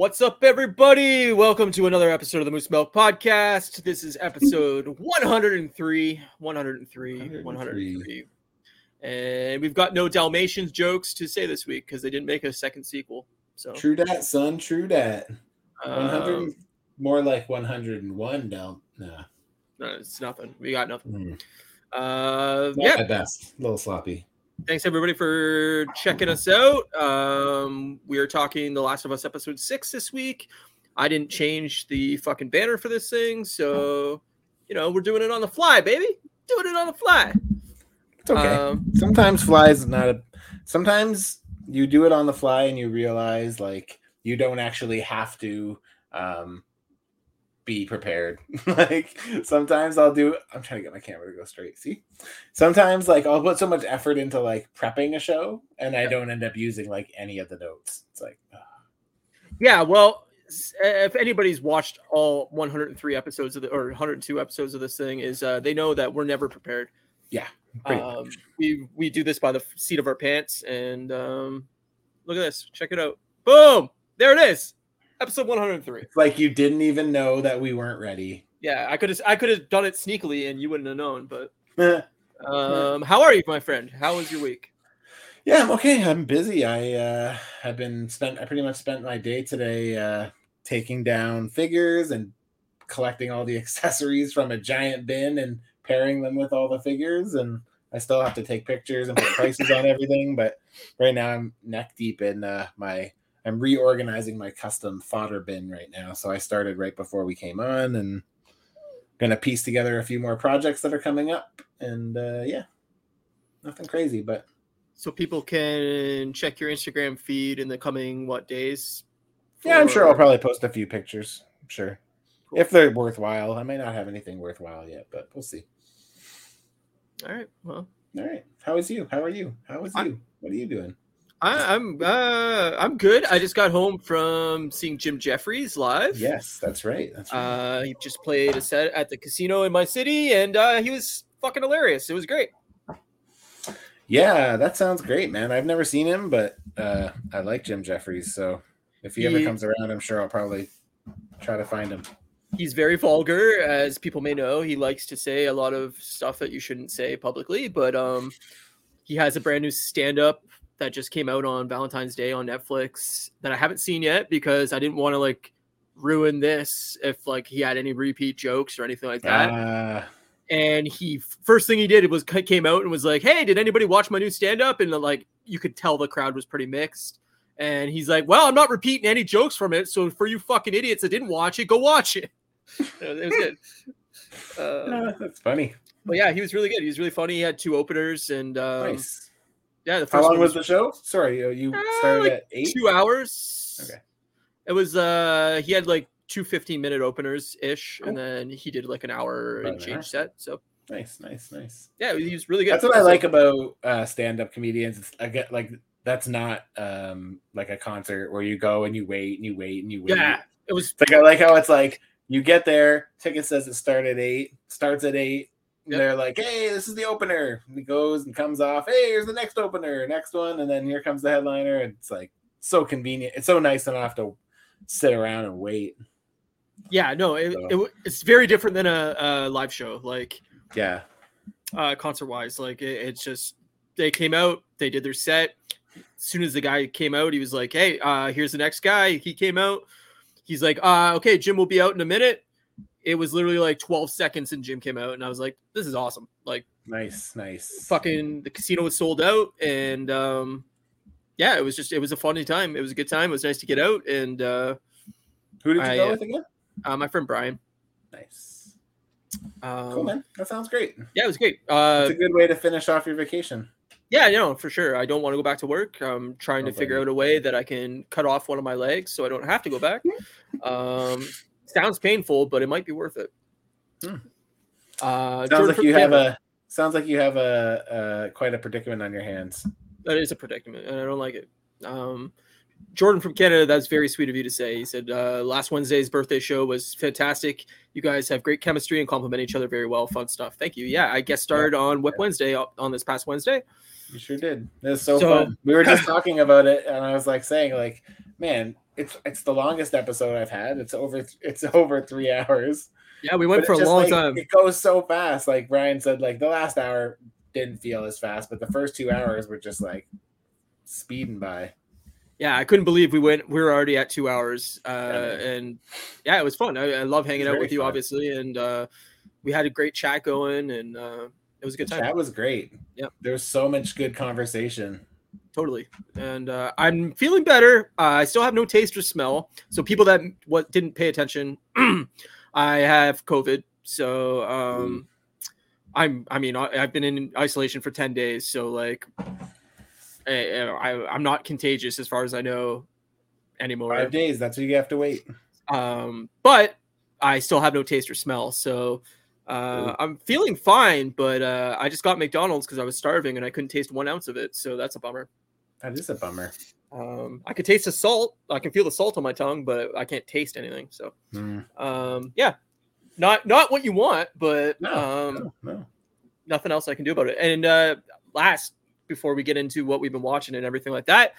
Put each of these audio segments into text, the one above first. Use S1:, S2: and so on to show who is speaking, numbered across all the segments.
S1: What's up, everybody? Welcome to another episode of the Moose Milk Podcast. This is episode 103, 103, 103. And we've got no Dalmatians jokes to say this week because they didn't make a second sequel. So
S2: True dat, son. True hundred,
S1: um,
S2: more like one hundred and one. Down. Nah.
S1: no, it's nothing. We got nothing.
S2: Mm.
S1: Uh,
S2: Not
S1: yeah.
S2: my best. A little sloppy.
S1: Thanks everybody for checking us out. Um, we are talking The Last of Us episode six this week. I didn't change the fucking banner for this thing, so you know we're doing it on the fly, baby. Doing it on the fly.
S2: It's okay.
S1: Um,
S2: sometimes flies is not a. Sometimes you do it on the fly and you realize like you don't actually have to um be prepared. like sometimes I'll do. I'm trying to get my camera to go straight. See, sometimes like I'll put so much effort into like prepping a show and I don't end up using like any of the notes. It's like. ugh.
S1: yeah, well, if anybody's watched all 103 episodes of the or 102 episodes of this thing, is uh, they know that we're never prepared.
S2: Yeah.
S1: Um, we we do this by the seat of our pants, and um, look at this. Check it out. Boom! There it is. Episode 103.
S2: It's like you didn't even know that we weren't ready.
S1: Yeah, I could have I could have done it sneakily, and you wouldn't have known. But um, how are you, my friend? How was your week?
S2: Yeah, I'm okay. I'm busy. I uh I've been spent I pretty much spent my day today uh taking down figures and collecting all the accessories from a giant bin and pairing them with all the figures and I still have to take pictures and put prices on everything, but right now I'm neck deep in uh my I'm reorganizing my custom fodder bin right now. So I started right before we came on and gonna piece together a few more projects that are coming up and uh yeah. Nothing crazy, but
S1: So people can check your Instagram feed in the coming what days?
S2: Yeah, I'm sure I'll probably post a few pictures. I'm sure.
S1: Cool.
S2: If they're worthwhile. I may not have anything worthwhile yet, but we'll see.
S1: All right. Well,
S2: All right. How is you? How are you? How is
S1: I-
S2: you? What are you doing?
S1: I, I'm uh, I'm good. I just got home from seeing Jim Jeffries live.
S2: Yes, that's right. That's right.
S1: Uh, he just played a set at the casino in my city, and uh, he was fucking hilarious. It was great.
S2: yeah, that sounds great, man. I've never seen him, but uh, I like Jim Jeffries. So if he ever comes around, I'm sure I'll probably try to find him.
S1: He's very vulgar, as people may know. He likes to say a lot of stuff that you shouldn't say publicly, but um, he has a brand new stand-up that just came out on Valentine's Day on Netflix that I haven't seen yet because I didn't want to like ruin this if like he had any repeat jokes or anything like that.
S2: Uh,
S1: and he first thing he did was came out and was like, "Hey, did anybody watch my new stand up?" And like you could tell the crowd was pretty mixed. And he's like, "Well, I'm not repeating any jokes from it, so for you fucking idiots that didn't watch it, go watch it." it was good. Uh,
S2: yeah, that's funny.
S1: but yeah, he was really good. He was really funny. He had two openers, and um,
S2: nice.
S1: Yeah, the first
S2: How long
S1: one
S2: was the show? Sorry, uh, you
S1: Uh,
S2: started
S1: like
S2: at eight.
S1: two hours.
S2: Okay.
S1: It was uh he had like two 15 minute openers ish,
S2: Cool.
S1: and then he did like an hour
S2: About
S1: and
S2: an
S1: change set. So
S2: Nice, nice, nice.
S1: yeah, he was really good.
S2: That's what I like about uh, stand-up comedians. It's, I get like that's not um, like a concert where you go and you wait and you wait and you wait.
S1: Yeah, it was
S2: It's like I like how it's like you get there, ticket says it start at eight, starts at eight.
S1: Yep.
S2: They're like, "Hey, this is the opener." And he goes and comes off. Hey, here's the next opener, next one, and then here comes the headliner. And it's like so convenient. It's so nice to not have to sit around and wait.
S1: Yeah, no, it,
S2: So-
S1: it it's very different than a, a live show, like
S2: Yeah,
S1: uh, concert wise. Like it, it's just they came out, they did their set. As soon as the guy came out, he was like, "Hey, uh, here's the next guy." He came out. He's like, uh, "Okay, Jim will be out in a minute." It was literally like 12 seconds, and Jim came out, and I was like, "This is awesome!" Like
S2: nice, nice.
S1: fucking the casino was sold out, and um, yeah, it was just it was a funny time. It was a good time. It was nice to get out, and uh,
S2: Who did you
S1: I,
S2: go with again?
S1: uh, my friend Brian.
S2: Nice,
S1: Um,
S2: cool man. That sounds great.
S1: Yeah, it was great. Uh,
S2: It's a good way to finish off your vacation.
S1: Yeah, no, for sure. I don't want to go back to work. I'm trying to figure out a way that I can cut off one of my legs so I don't have to go back. Um, sounds painful, but it might be worth it.
S2: Hmm.
S1: Uh,
S2: Sounds like you have a sounds like you have a, uh quite a predicament on your hands.
S1: that is a predicament, and I don't like it. Um, Jordan from Canada, that's very sweet of you to say. He said uh, last Wednesday's birthday show was fantastic. You guys have great chemistry and complement each other very well. Fun stuff. Thank you. Yeah, I guest starred on Whip Wednesday uh, on this past Wednesday.
S2: You sure did. It was so,
S1: So-
S2: fun. We were just talking about it, and I was like saying, like, man, it's it's the longest episode I've had. It's over it's over three hours.
S1: Yeah, we went
S2: But
S1: for a
S2: just,
S1: long
S2: like,
S1: time.
S2: It goes so fast. Like Brian said, like the last hour didn't feel as fast, but the first two hours were just like speeding by.
S1: Yeah, I couldn't believe we went. We were already at two hours, uh,
S2: Yeah.
S1: and yeah, it was fun. I, I love hanging out with you,
S2: fun.
S1: obviously, and uh, we had a great chat going, and uh, it was a good time.
S2: That was great.
S1: Yeah,
S2: There was so much good conversation.
S1: Totally, and uh, I'm feeling better. Uh, I still have no taste or smell. So people that what didn't pay attention, I have COVID. So um, I'm. I mean, I, I've been in isolation for ten days. So like, I, I, I'm not contagious as far as I know anymore.
S2: Five days. That's what you have to wait.
S1: um, but I still have no taste or smell. So uh, I'm feeling fine, but uh, I just got McDonald's because I was starving and I couldn't taste one ounce of it. So that's a bummer.
S2: That is a bummer.
S1: Um, I could taste the salt. I can feel the salt on my tongue, but I can't taste anything. So
S2: Hmm.
S1: um, yeah, not not what you want, but
S2: No,
S1: um,
S2: no, no.
S1: nothing else I can do about it. And uh, last, before we get into what we've been watching and everything like that,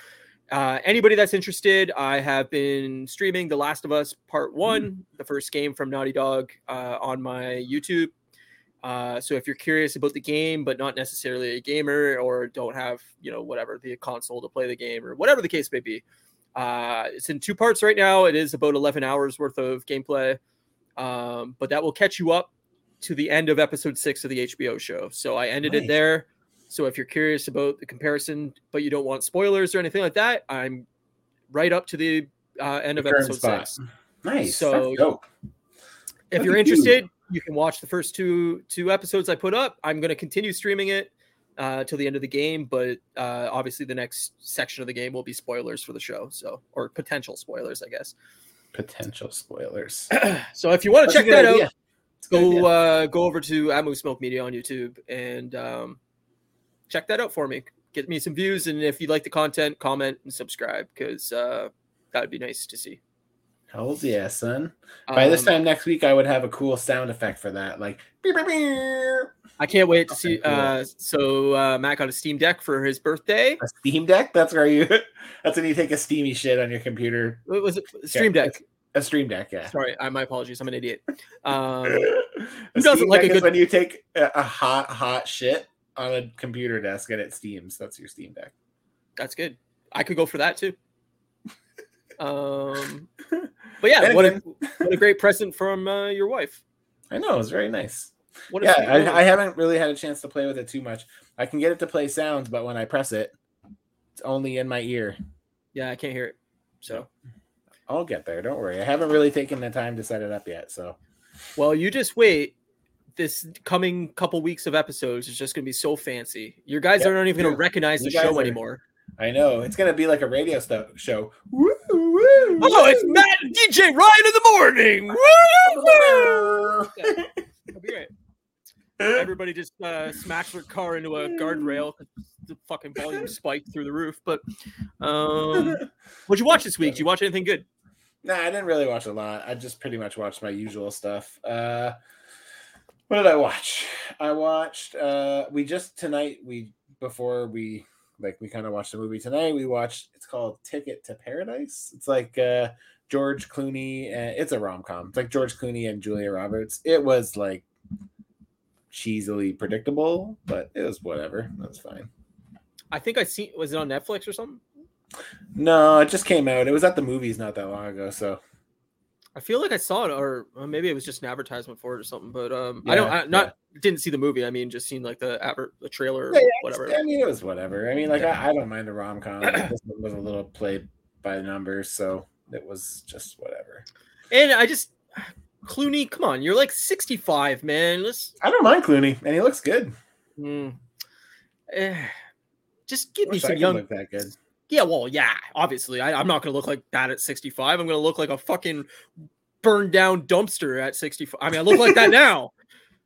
S1: uh, anybody that's interested, I have been streaming The Last of Us Part One, the first game from Naughty Dog, uh, on my YouTube. Uh, so if you're curious about the game, but not necessarily a gamer or don't have, you know, whatever the console to play the game or whatever the case may be, uh, it's in two parts right now. It is about 11 hours worth of gameplay, um, but that will catch you up to the end of episode six of the HBO show. So I ended it there. So if you're curious about the comparison, but you don't want spoilers or anything like that, I'm right up to the uh, end of
S2: The current
S1: episode
S2: spot.
S1: six.
S2: Nice.
S1: So-. If
S2: Look
S1: you're
S2: interested, you.
S1: You can watch the first two two episodes I put up. I'm going to continue streaming it uh, till the end of the game, but uh, obviously the next section of the game will be spoilers for the show, so or potential spoilers, I guess.
S2: Potential spoilers.
S1: So if you want to check that
S2: idea.
S1: out,
S2: It's a good idea.
S1: go uh, go over to Amu Smoke Media on YouTube and um, check that out for me. Get me some views, and if you like the content, comment and subscribe because uh, that would be nice to see.
S2: Hells yeah, son. By this
S1: Um,
S2: time next week, I would have a cool sound effect for that, like. beep, beep, beep.
S1: I can't wait to see. Uh, so uh, Matt got a Steam Deck for his birthday.
S2: A Steam Deck. That's where you. That's when you take a steamy shit on your computer.
S1: What was it? Stream Deck.
S2: A Stream Deck, yeah.
S1: Sorry, I, my apologies. I'm an idiot. Um,
S2: who
S1: doesn't like a good-
S2: when you take a, a hot, hot shit on a computer desk and it steams? That's your Steam Deck.
S1: that's good. I could go for that too. Um, but yeah, what a, what a great present from uh, your wife.
S2: I know it was very nice.
S1: What
S2: Yeah. I, I haven't really had a chance to play with it too much. I can get it to play sounds, but when I press it, it's only in my ear.
S1: yeah, I can't hear it. So,
S2: I'll get there. Don't worry. I haven't really taken the time to set it up yet. So
S1: well, you just wait. This coming couple weeks of episodes is just going to be so fancy. Your guys
S2: Yep,
S1: aren't even going to recognize
S2: You
S1: the show
S2: are-
S1: anymore.
S2: I know it's gonna be like a radio sto- show. Woo, woo,
S1: Oh, it's. Matt and DJ Ryan in the morning. Woo! That'll be great. Everybody just uh, smashed their car into a guardrail. 'cause The fucking volume spiked through the roof. But um, what'd you watch this week? Did you watch anything good?
S2: Nah, I didn't really watch a lot. I just pretty much watched my usual stuff. Uh what did I watch? I watched uh we just tonight we before we like we kind of watched a movie tonight. We watched it's called Ticket to Paradise. It's like uh George Clooney and it's a rom-com. It's like George Clooney and Julia Roberts. It was like cheesily predictable, but it was whatever. That's fine.
S1: I think I seen. Was it on Netflix or something?
S2: No, it just came out. It was at the movies not that long ago, so
S1: I feel like I saw it, or, or maybe it was just an advertisement for it or something. But um, I don't. I, not didn't see the movie. I mean, just seen like the advert, the trailer, or
S2: Yeah, yeah,
S1: whatever.
S2: I mean, it was whatever. I mean, like I, I don't mind a rom com. this one was a little played by the numbers, so it was just whatever.
S1: And I just Clooney, come on, you're like 65, man. Let's
S2: I don't mind Clooney, and he looks good.
S1: mm, eh, just give me some young.
S2: look that good.
S1: Yeah, well, yeah, obviously. I, I'm not gonna look like that at 65. I'm gonna look like a fucking burned down dumpster at 65. I mean, I look like that now.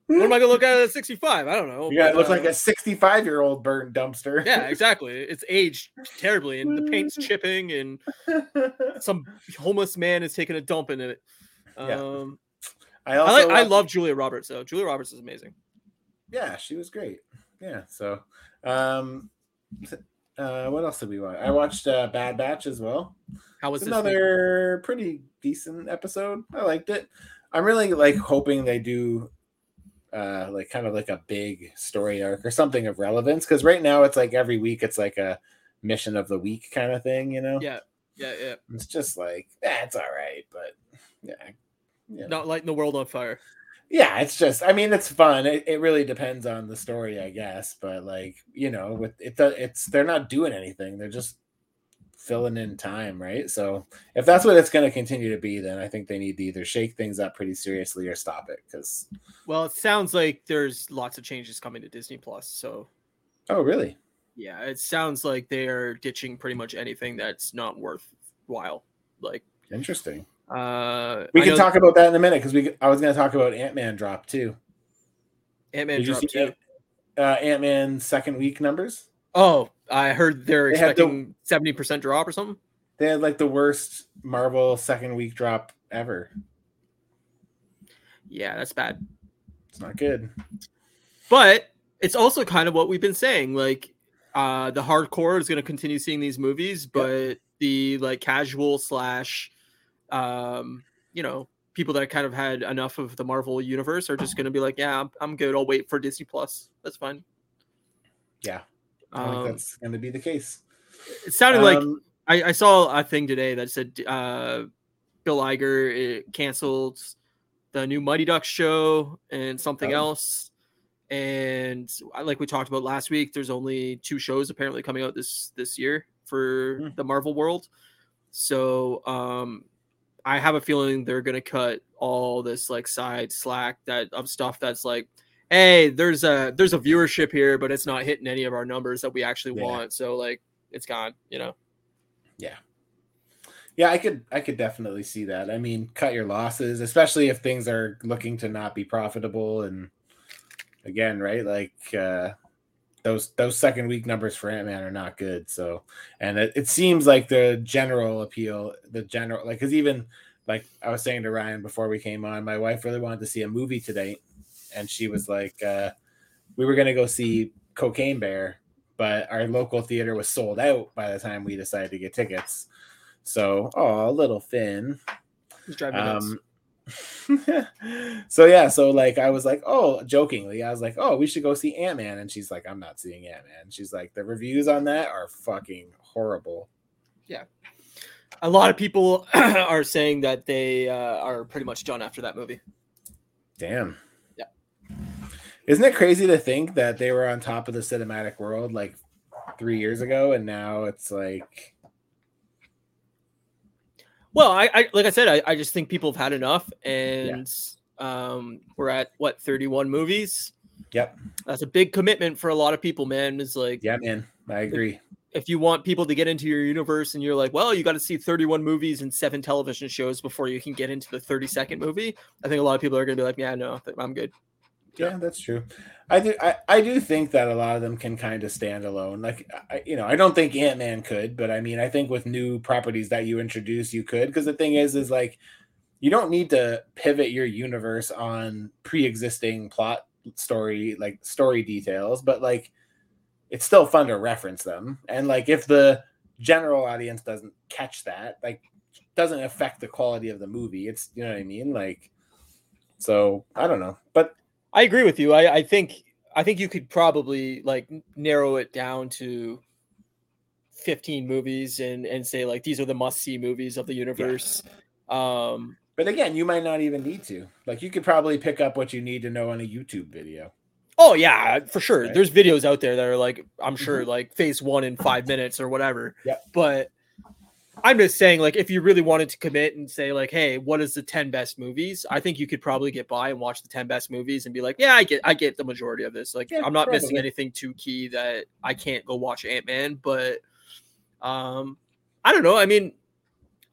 S1: What am I gonna look at at 65? I don't know.
S2: Yeah, gotta
S1: but,
S2: look like
S1: uh,
S2: a 65 year old burned dumpster.
S1: yeah, exactly. It's aged terribly, and the paint's chipping, and some homeless man is taking a dump in it.
S2: Yeah.
S1: Um,
S2: I
S1: I
S2: also
S1: like, I love Julia Roberts though. Julia Roberts is amazing.
S2: Yeah, she was great. Yeah. So, um, uh, what else did we watch? I watched uh, Bad Batch as well.
S1: How was
S2: It's
S1: this? week?
S2: another pretty decent episode. I liked it. I'm really like hoping they do uh like kind of like a big story arc or something of relevance because right now it's like every week it's like a mission of the week kind of thing, you know?
S1: Yeah, yeah, yeah.
S2: It's just like that's all right, but yeah. yeah.
S1: Not lighting the world on fire.
S2: Yeah, it's just I mean it's fun. It, it really depends on the story, I guess. But like, you know, with it it's they're not doing anything. They're just filling in time, right? So if that's what it's going to continue to be, then I think they need to either shake things up pretty seriously or stop it. Because
S1: Well, it sounds like there's lots of changes coming to Disney Plus. So
S2: oh, really?
S1: yeah, it sounds like they are ditching pretty much anything that's not worthwhile. Like,
S2: Interesting.
S1: Uh,
S2: We can talk about that in a minute because we I was going to talk about Ant Man drop too.
S1: Ant Man
S2: Did you
S1: dropped
S2: see
S1: too.
S2: Uh, Ant Man second week numbers?
S1: Oh, I heard they're
S2: They
S1: expecting seventy percent drop or something.
S2: They had like the worst Marvel second week drop ever.
S1: Yeah, that's bad.
S2: It's not good.
S1: But it's also kind of what we've been saying. Like, uh, the hardcore is going to continue seeing these movies, but the like casual slash, um, you know, people that kind of had enough of the Marvel universe are just going to be like, yeah, I'm, I'm good. I'll wait for Disney Plus. That's fine.
S2: Yeah. I think
S1: Um,
S2: that's going to be the case.
S1: it sounded like
S2: Um,
S1: I, I saw a thing today that said uh, Bill Iger uh, canceled the new Mighty Ducks show and something
S2: Oh.
S1: else. And like we talked about last week, there's only two shows apparently coming out this this year for
S2: Hmm.
S1: the Marvel world. So um, I have a feeling they're gonna cut all this like side slack that of stuff that's like, hey, there's a there's a viewership here, but it's not hitting any of our numbers that we actually
S2: Yeah.
S1: want. So like it's gone, you know.
S2: Yeah, Yeah, I could I could definitely see that. I mean, cut your losses, especially if things are looking to not be profitable and again, right? Like uh those those second week numbers for Ant-Man are not good. So and it, it seems like the general appeal, the general like cuz even like I was saying to Ryan before we came on, my wife really wanted to see a movie today and she was like uh we were going to go see Cocaine Bear, but our local theater was sold out by the time we decided to get tickets. So, oh, a little Finn.
S1: It's driving.
S2: Um, so yeah, so like I was like, oh, jokingly, I was like, oh, we should go see Ant Man, and she's like, I'm not seeing Ant Man. She's like, the reviews on that are fucking horrible.
S1: Yeah, a lot of people are saying that they uh, are pretty much done after that movie.
S2: Damn.
S1: Yeah.
S2: Isn't it crazy to think that they were on top of the cinematic world like three years ago, and now it's like,
S1: Well, I, I like I said, I, I just think people have had enough, and um, we're at what 31 movies.
S2: yep,
S1: That's a big commitment for a lot of people, man. It's like
S2: yeah, man, I agree.
S1: if you want people to get into your universe, and you're like, well, you got to see 31 movies and seven television shows before you can get into the 30 second movie. I think a lot of people are going to be like, yeah, no, I'm good.
S2: Yeah, that's true. I do. I, I do think that a lot of them can kind of stand alone. Like, I, you know, I don't think Ant Man could, but I mean, I think with new properties that you introduce, you could. Because the thing is, is like, you don't need to pivot your universe on pre-existing plot story, like story details, but like, it's still fun to reference them. And like, if the general audience doesn't catch that, like, doesn't affect the quality of the movie. It's you know what I mean, like. So I don't know, but
S1: I agree with you. I, I think I think you could probably like narrow it down to 15 movies and and say like these are the must see movies of the universe. Um
S2: But again, you might not even need to. Like you could probably pick up what you need to know on a YouTube video.
S1: oh yeah, for sure.
S2: Right.
S1: There's videos out there that are like I'm sure like phase 1 in 5 minutes or whatever.
S2: Yep.
S1: But I'm just saying like if you really wanted to commit and say like hey, what is the 10 best movies? I think you could probably get by and watch the 10 best movies and be like, yeah, I get I get the majority of this. Like
S2: Yeah,
S1: I'm not missing anything too key that I can't go watch Ant-Man, but um I don't know. I mean,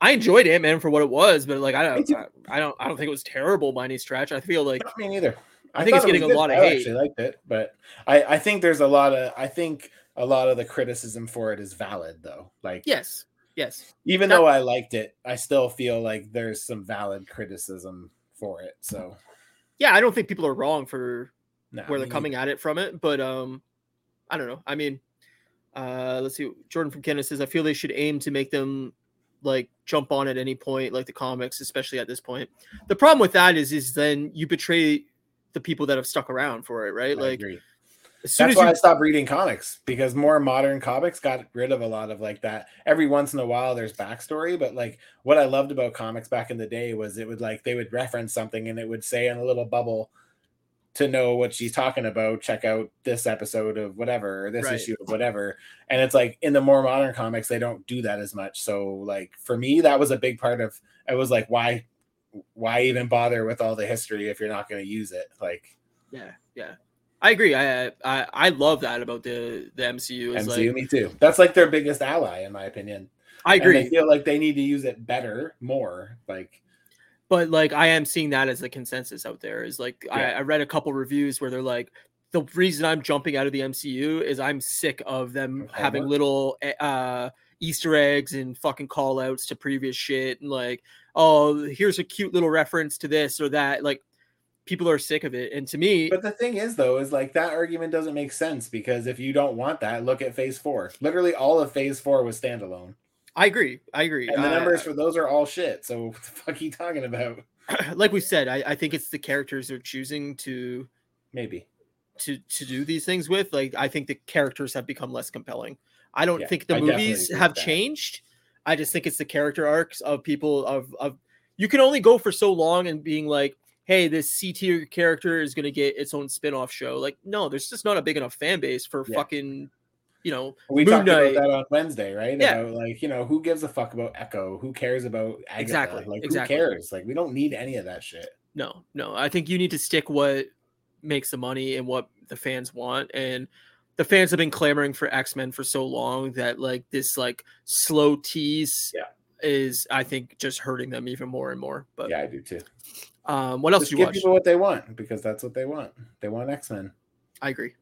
S1: I enjoyed Ant Man for what it was, but like I don't. I, I don't, I don't think it was terrible by any stretch. I feel like
S2: I mean, either.
S1: I think it's
S2: it
S1: getting a lot of
S2: I
S1: hate.
S2: I actually liked it, but I I think there's a lot of I think a lot of the criticism for it is valid though. Like
S1: yes, yes,
S2: even
S1: That-
S2: though I liked it, I still feel like there's some valid criticism for it. So
S1: yeah. I don't think people are wrong for
S2: no,
S1: where they're coming at it from it, but um, I don't know. I mean, uh, let's see. Jordan from Canada says I feel they should aim to make them like jump on at any point, like the comics, especially at this point. The problem with that is, is then you betray the people that have stuck around for it, right?
S2: I
S1: like
S2: agree.
S1: As
S2: That's
S1: as you
S2: why I stopped reading comics because more modern comics got rid of a lot of like that. Every once in a while, there's backstory, but like what I loved about comics back in the day was it would like they would reference something and it would say in a little bubble to know what she's talking about. Check out this episode of whatever or this
S1: Right.
S2: issue of whatever. And it's like in the more modern comics, they don't do that as much. So like for me, that was a big part of. I was like, why, why even bother with all the history if you're not going to use it? Like
S1: yeah, yeah. I agree. I I I love that about the the MCU. Is
S2: MCU,
S1: like
S2: me too. That's like their biggest ally, in my opinion.
S1: I
S2: And
S1: agree.
S2: I feel like they need to use it better, more. Like,
S1: but like I am seeing that as the consensus out there is like I,
S2: Yeah.
S1: I read a couple reviews where they're like the reason I'm jumping out of the MCU is I'm sick of them
S2: Of
S1: having little eh, uh Easter eggs and fucking call outs to previous shit and like oh here's a cute little reference to this or that like people are sick of it and to me
S2: but the thing is, though, is like that argument doesn't make sense because if you don't want that, look at Phase Four. Literally, all of Phase Four was standalone,
S1: I agree I agree
S2: and the
S1: Uh,
S2: numbers for those are all shit. So what the fuck are you talking about?
S1: like we said I, I think it's the characters they're choosing to
S2: Maybe.
S1: to to do these things with like i think the characters have become less compelling i don't
S2: Yeah,
S1: think the
S2: I
S1: movies have changed i just think it's the character arcs of people of of you can only go for so long and being like hey this c tier character is going to get its own spin-off show like no there's just not a big enough fan base for
S2: Yeah.
S1: fucking you know
S2: We
S1: Moon
S2: talked
S1: Knight.
S2: about that on Wednesday, right?
S1: Yeah.
S2: About like, you know, who gives a fuck about Echo? Who cares about Agatha?
S1: Exactly,
S2: Like,
S1: exactly.
S2: who cares? Like, we don't need any of that shit.
S1: no no i think you need to stick what makes the money and what the fans want and the fans have been clamoring for x-men for so long that like this like slow tease
S2: Yeah.
S1: is i think just hurting them even more and more but
S2: Yeah, I do too.
S1: Um what else
S2: Just
S1: do you
S2: give
S1: watch
S2: people what they want because that's what they want. They want X Men.
S1: i agree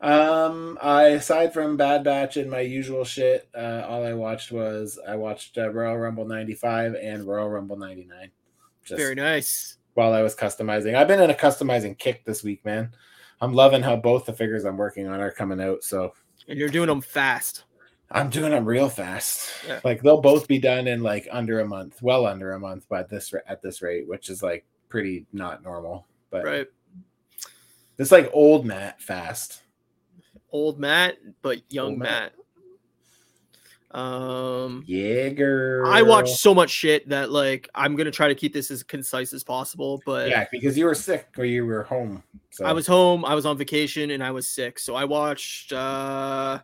S2: Um, I aside from Bad Batch and my usual shit, uh, all I watched was I watched uh, Royal Rumble '95 and Royal Rumble '99.
S1: Very nice
S2: while I was customizing. I've been in a customizing kick this week, man. I'm loving how both the figures I'm working on are coming out. So
S1: and you're doing them fast
S2: I'm doing them real fast.
S1: Yeah.
S2: Like they'll both be done in like under a month, well under a month, by this at this rate, which is like pretty not normal. But
S1: right
S2: it's like old Matt fast.
S1: old matt but young
S2: Old
S1: matt.
S2: Matt.
S1: um
S2: Yeah, girl.
S1: I watch so much shit that like I'm gonna try to keep this as concise as possible, but
S2: Yeah, because you were sick or you were home. So
S1: I was home, I was on vacation, and I was sick. So I watched uh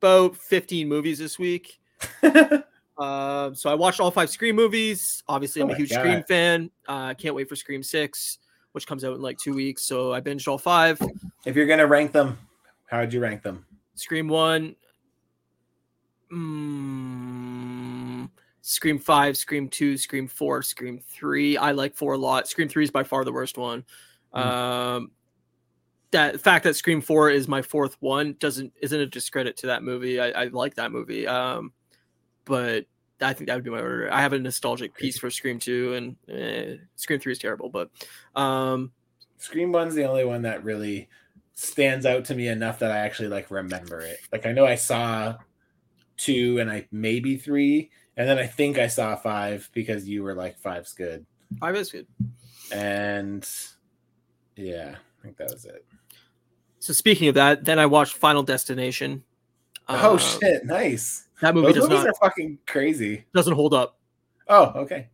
S1: about 15 movies this week. Uh, so I watched all five Scream movies. Obviously, I'm
S2: Oh
S1: a huge
S2: God.
S1: Scream fan. Uh, can't wait for Scream 6, which comes out in like two weeks. So I binged all five.
S2: if you're gonna rank them, how would you rank them?
S1: Scream 1, mm, Scream 5, Scream 2, Scream 4, Scream 3. I like 4 a lot. Scream 3 is by far the worst one.
S2: Mm.
S1: Um, that fact that Scream 4 is my fourth one doesn't isn't a discredit to that movie. I, I like that movie. Um, but I think that would be my order. I have a nostalgic piece for Scream 2 and eh, Scream 3 is terrible, but um
S2: Scream One's the only one that really stands out to me enough that I actually like remember it. Like I know I saw two and I maybe three, and then I think I saw five because you were like five's good.
S1: 5 is good.
S2: And yeah, I think that was it.
S1: So speaking of that, then I watched Final Destination.
S2: oh
S1: Uh,
S2: shit, nice.
S1: That movie
S2: Those
S1: does
S2: movies
S1: not
S2: are fucking crazy.
S1: doesn't hold up.
S2: Oh, okay.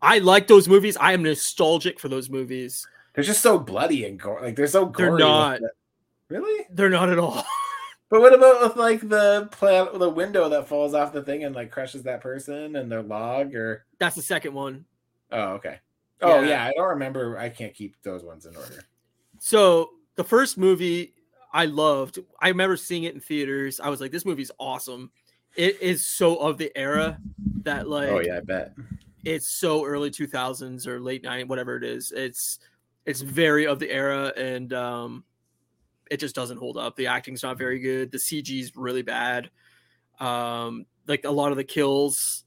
S1: I like those movies. I am nostalgic for those movies.
S2: They're just so bloody and gore. Like they're so gory.
S1: They're not.
S2: Really?
S1: They're not at all.
S2: But what about with like the pla- the window that falls off the thing and like crushes that person and their log or
S1: That's the second one.
S2: oh okay. Oh
S1: Yeah.
S2: yeah, I don't remember. I can't keep those ones in order.
S1: So the first movie I loved. I remember seeing it in theaters. I was like, this movie's awesome. It is so of the era that like
S2: oh yeah, I bet.
S1: it's so early 2000s or late 90s whatever it is it's it's very of the era and um it just doesn't hold up the acting's not very good the cg's really bad um like a lot of the kills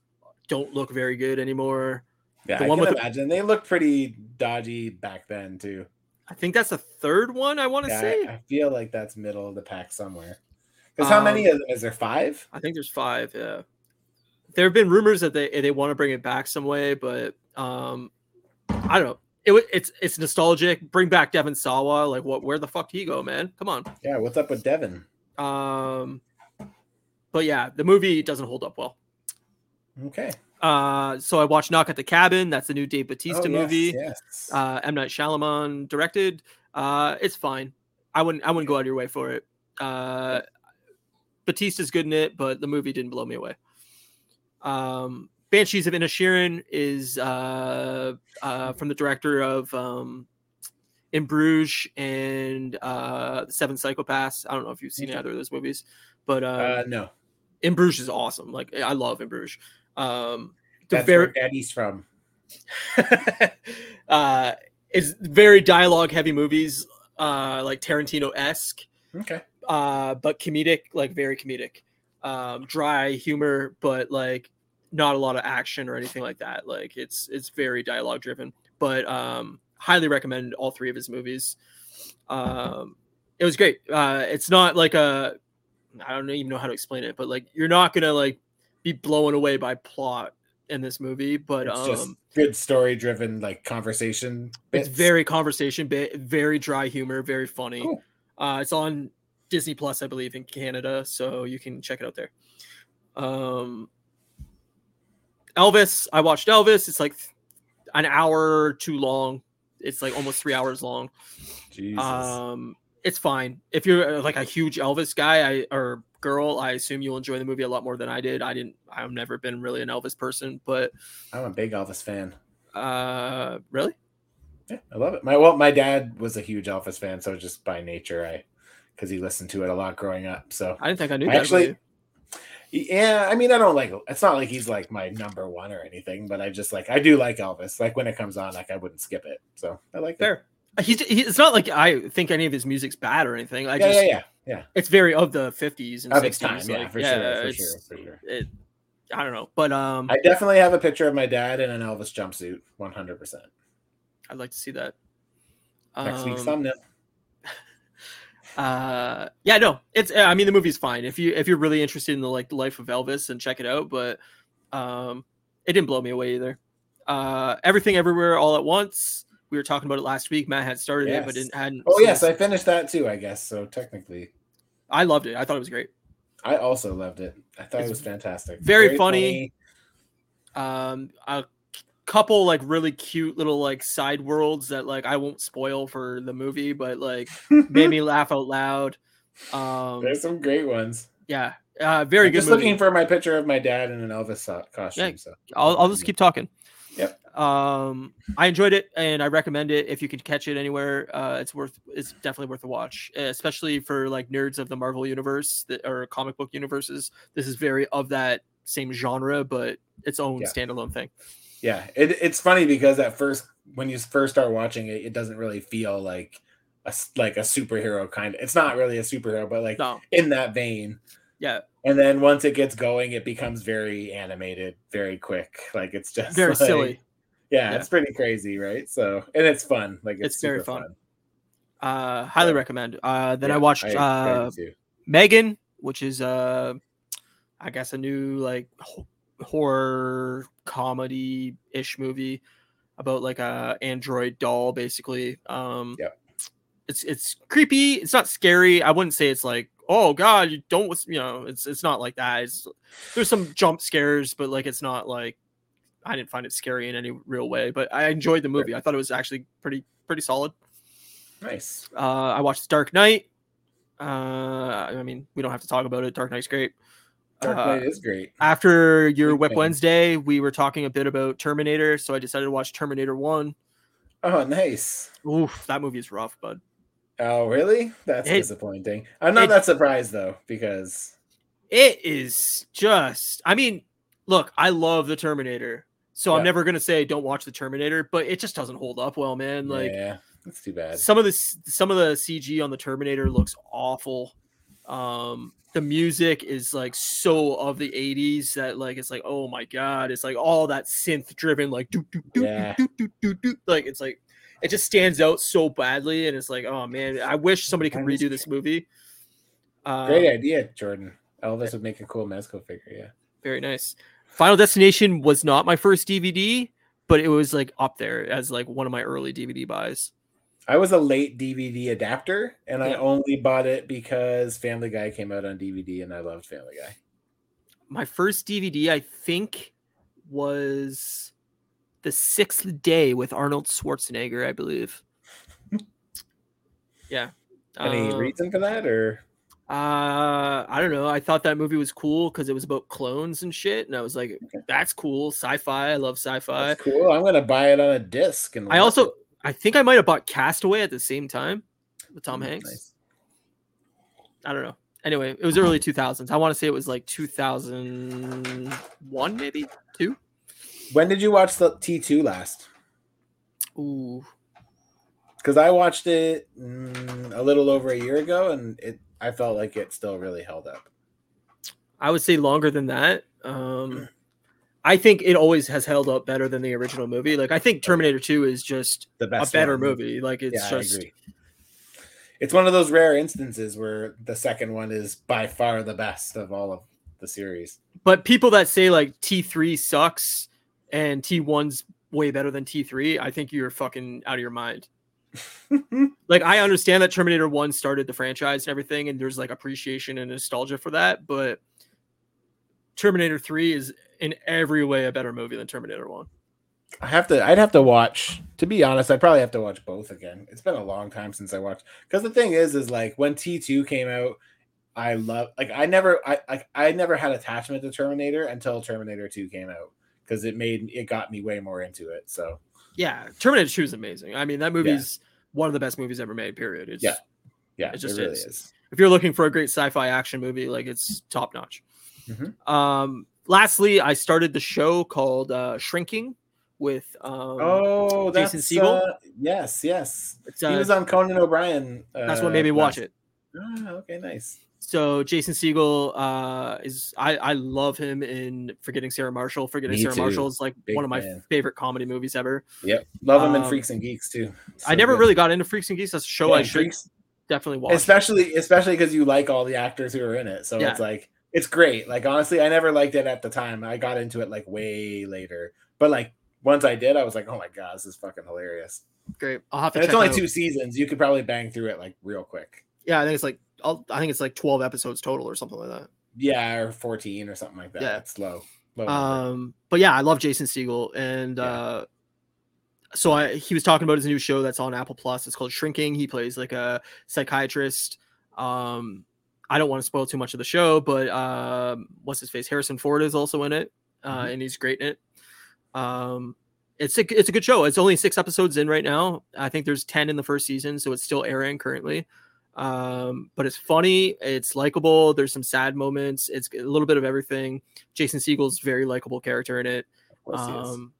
S1: don't look very good anymore
S2: Yeah,
S1: The
S2: I
S1: one
S2: can
S1: with the-
S2: imagine they look pretty dodgy back then too.
S1: I think that's the third one i want to
S2: Yeah,
S1: say
S2: I, I feel like that's middle of the pack somewhere. Because how many
S1: Um,
S2: of them is there? Five.
S1: I think there's five. Yeah, there have been rumors that they they want to bring it back some way, but um, I don't know. It it's it's nostalgic. Bring back Devon Sawa. Like what? Where the fuck did he go, man? Come on.
S2: Yeah. What's up with Devon?
S1: Um, but yeah, the movie doesn't hold up well.
S2: Okay.
S1: Uh, so I watched Knock at the Cabin. That's the new Dave Bautista
S2: Oh, yes,
S1: movie.
S2: Yes.
S1: Uh, M Night Shyamalan directed. Uh, it's fine. I wouldn't I wouldn't go out of your way for it. Uh, Bautista's good in it, but the movie didn't blow me away. Um, Banshees of Inisherin is uh, uh, from the director of um, In Bruges and uh, Seven Psychopaths. I don't know if you've seen either of those movies, but uh,
S2: uh, no.
S1: In Bruges is awesome. Like I love In Bruges. Um,
S2: That's
S1: very
S2: where Daddy's from.
S1: uh, is very dialogue heavy movies, uh, like Tarantino esque,
S2: Okay.
S1: uh, but comedic, like very comedic, um, dry humor, but like not a lot of action or anything like that. Like it's it's very dialogue driven, but um, highly recommend all three of his movies. Um, it was great. Uh, it's not like a I don't even know how to explain it, but like you're not gonna like be blown away by plot in this movie, but
S2: It's
S1: um,
S2: just good story driven, like conversation.
S1: it's very conversation bit, very dry humor, very funny.
S2: Cool.
S1: Uh, it's on Disney Plus, I believe, in Canada, so you can check it out there. Um, Elvis, I watched Elvis. It's like an hour too long. It's like almost three hours long.
S2: Jesus.
S1: Um, it's fine if you're uh, like a huge Elvis guy, I or girl. I assume you'll enjoy the movie a lot more than I did. I didn't. I've never been really an Elvis person, but
S2: I'm a big Elvis fan.
S1: uh, really,
S2: Yeah, I love it. My well, my dad was a huge Elvis fan, so just by nature, I because he listened to it a lot growing up. So
S1: I didn't think I knew
S2: I
S1: that.
S2: actually, yeah, I mean, I don't like. It's not like he's like my number one or anything, but I just like I do like Elvis. Like when it comes on, like I wouldn't skip it. So I like it.
S1: He's, he, it's not like I think any of his music's bad or anything. I
S2: Yeah,
S1: just,
S2: yeah, yeah, yeah.
S1: it's very of the 50s and
S2: Of
S1: 60s.
S2: its time, yeah,
S1: like,
S2: for sure, for sure, for sure.
S1: It, I don't know, but um,
S2: I definitely have a picture of my dad in an Elvis jumpsuit, 100. percent
S1: I'd like to see that.
S2: Next week's
S1: Um,
S2: thumbnail.
S1: uh yeah no it's i mean the movie's fine if you if you're really interested in the like life of elvis and check it out but um it didn't blow me away either uh everything everywhere all at once we were talking about it last week matt had started it but
S2: Yes.
S1: didn't hadn't
S2: Oh yes. I finished that too. I guess so. Technically,
S1: I loved it i thought it was great
S2: I also loved it. I thought
S1: It's
S2: it was fantastic.
S1: very funny. um a couple like really cute little like side worlds that like i won't spoil for the movie but like made me laugh out loud um
S2: There's some great ones.
S1: yeah uh very
S2: I'm
S1: good
S2: just
S1: movie.
S2: looking for my picture of my dad in an Elvis costume.
S1: Yeah.
S2: So
S1: I'll, I'll just keep talking.
S2: Yep.
S1: Um, I enjoyed it and I recommend it if you can catch it anywhere. Uh, it's worth. It's definitely worth a watch, especially for like nerds of the Marvel universe that or comic book universes. This is very of that same genre, but its own
S2: Yeah.
S1: standalone thing.
S2: yeah, it, it's funny because at first, when you first start watching it, it doesn't really feel like a like a superhero kind. It's not really a superhero, but like
S1: No,
S2: in that vein.
S1: Yeah,
S2: And then once it gets going, it becomes very animated, very quick. Like it's just
S1: very
S2: like-
S1: silly.
S2: Yeah,
S1: Yeah.
S2: it's pretty crazy, right? So and it's fun. Like it's,
S1: It's very
S2: super
S1: fun. Uh, highly
S2: So,
S1: recommend. Uh, then I watched
S2: I- I
S1: uh,
S2: too.
S1: M3GAN, which is uh, I guess a new like horror comedy ish movie about like a android doll, basically. Um,
S2: Yep.
S1: It's it's creepy. It's not scary. I wouldn't say it's like oh god, you don't you know. It's it's not like that. It's there's some jump scares, but like it's not like I didn't find it scary in any real way. But I enjoyed the movie. I thought it was actually pretty pretty solid.
S2: nice.
S1: Uh, I watched Dark Knight. Uh, I mean, we don't have to talk about it. Dark Knight's great.
S2: Dark
S1: Uh,
S2: Knight is great.
S1: After your Whip. Wednesday, we were talking a bit about Terminator, so I decided to watch Terminator One.
S2: Oh, nice.
S1: Oof, that movie is rough, bud.
S2: Oh, really? That's
S1: It-
S2: disappointing. I'm not
S1: it-
S2: that surprised though, because
S1: It is just. I mean, look, I love the Terminator, so I'm never gonna say don't watch the Terminator, but it just doesn't hold up well, man. Like
S2: yeah, that's too bad.
S1: some of the some of the CG on the Terminator looks awful. Um, the music is like so of the 80s that like it's like oh my god, it's like all that synth driven like do do do do do do do like it's like it just stands out so badly and it's like oh man, I wish somebody could redo this movie. Uh,
S2: Great idea, Jordan. Elvis would make a cool Mezco figure. Yeah.
S1: Very nice. Final Destination was not my first DVD, but it was like up there as like one of my early DVD buys.
S2: I was a late DVD adapter, and I only bought it because Family Guy came out on DVD, and I loved Family Guy.
S1: My first DVD, I think, was The Sixth Day with Arnold Schwarzenegger, I believe. yeah.
S2: Any
S1: Um,
S2: reason for that, or
S1: Uh, I don't know. I thought that movie was cool because it was about clones and shit, and I was like,
S2: Okay.
S1: "That's cool, sci-fi. I love sci-fi."
S2: that's cool? I'm gonna buy it on a disc. And
S1: I also,
S2: it.
S1: I think I might have bought Castaway at the same time with Tom
S2: Mm,
S1: Hanks.
S2: nice.
S1: I don't know. Anyway, it was early 2000s. I want to say it was like 2001, maybe two.
S2: When did you watch the T2 last?
S1: Ooh,
S2: Because I watched it mm, a little over a year ago, and it I felt like it still really held up.
S1: I would say longer than that. Um, I think it always has held up better than the original movie. Like I think Terminator 2 is just
S2: The
S1: a better
S2: one.
S1: movie. Like it's
S2: yeah,
S1: just.
S2: It's one of those rare instances where the second one is by far the best of all of the series.
S1: but people that say like T3 sucks and T1's way better than T3, I think you're fucking out of your mind. like I understand that Terminator 1 started the franchise and everything and there's like appreciation and nostalgia for that, but Terminator 3 is in every way a better movie than Terminator 1.
S2: I have to. I'd have to watch. To be honest, I'd probably have to watch both again. It's been a long time since I watched. Because the thing is, is like when T two came out, I love. Like I never, I, I, I never had attachment to Terminator until Terminator two came out because it made it got me way more into it. So
S1: Yeah, Terminator 2 is amazing. I mean, that movie's one of the best movies ever made, period. It's,
S2: Yeah. yeah,
S1: It just
S2: it really
S1: is.
S2: is.
S1: If you're looking for a great sci-fi action movie, like it's top notch.
S2: Mhm.
S1: Um, lastly, I started the show called uh, Shrinking with um,
S2: Oh, that's
S1: Jason Segel?
S2: uh, yes, yes.
S1: it's,
S2: he
S1: uh,
S2: was on Conan O'Brien.
S1: that's what
S2: uh,
S1: made me watch
S2: last-
S1: it.
S2: Ah, okay, nice.
S1: So Jason Segel uh, is I, I love him in Forgetting Sarah Marshall. Forgetting
S2: Me
S1: Sarah
S2: too.
S1: Marshall is like
S2: Big
S1: one of my
S2: fan.
S1: favorite comedy movies ever.
S2: Yep, love him in
S1: Um,
S2: Freaks and Geeks too.
S1: I never
S2: good.
S1: really got into Freaks and Geeks. That's a show
S2: Yeah,
S1: I should
S2: Freaks-
S1: definitely watch.
S2: especially especially because you like all the actors who are in it so
S1: Yeah.
S2: it's like it's great like honestly i never liked it at the time i got into it like way later but like once i did i was like oh my god this is fucking hilarious
S1: Great. I'll have to check
S2: it's only
S1: out-
S2: two seasons you could probably bang through it like real quick
S1: Yeah, I think it's like I'll, I think it's like 12 episodes total or something like that.
S2: yeah or 14 or something like that
S1: Yeah.
S2: it's low, low.
S1: Um, but yeah, I love Jason Segel, and
S2: Yeah.
S1: uh, so I he was talking about his new show that's on Apple Plus. It's called Shrinking. He plays like a psychiatrist. Um, I don't want to spoil too much of the show, but um, what's his face? Harrison Ford is also in it, uh,
S2: Mhm.
S1: and he's great in it. Um, it's a it's a good show. It's only six episodes in right now. I think there's ten in the first season, so it's still airing currently. Um, but it's funny, it's likable. There's some sad moments. It's a little bit of everything. Jason Segel's very likable character in it.
S2: of course he is.
S1: Um,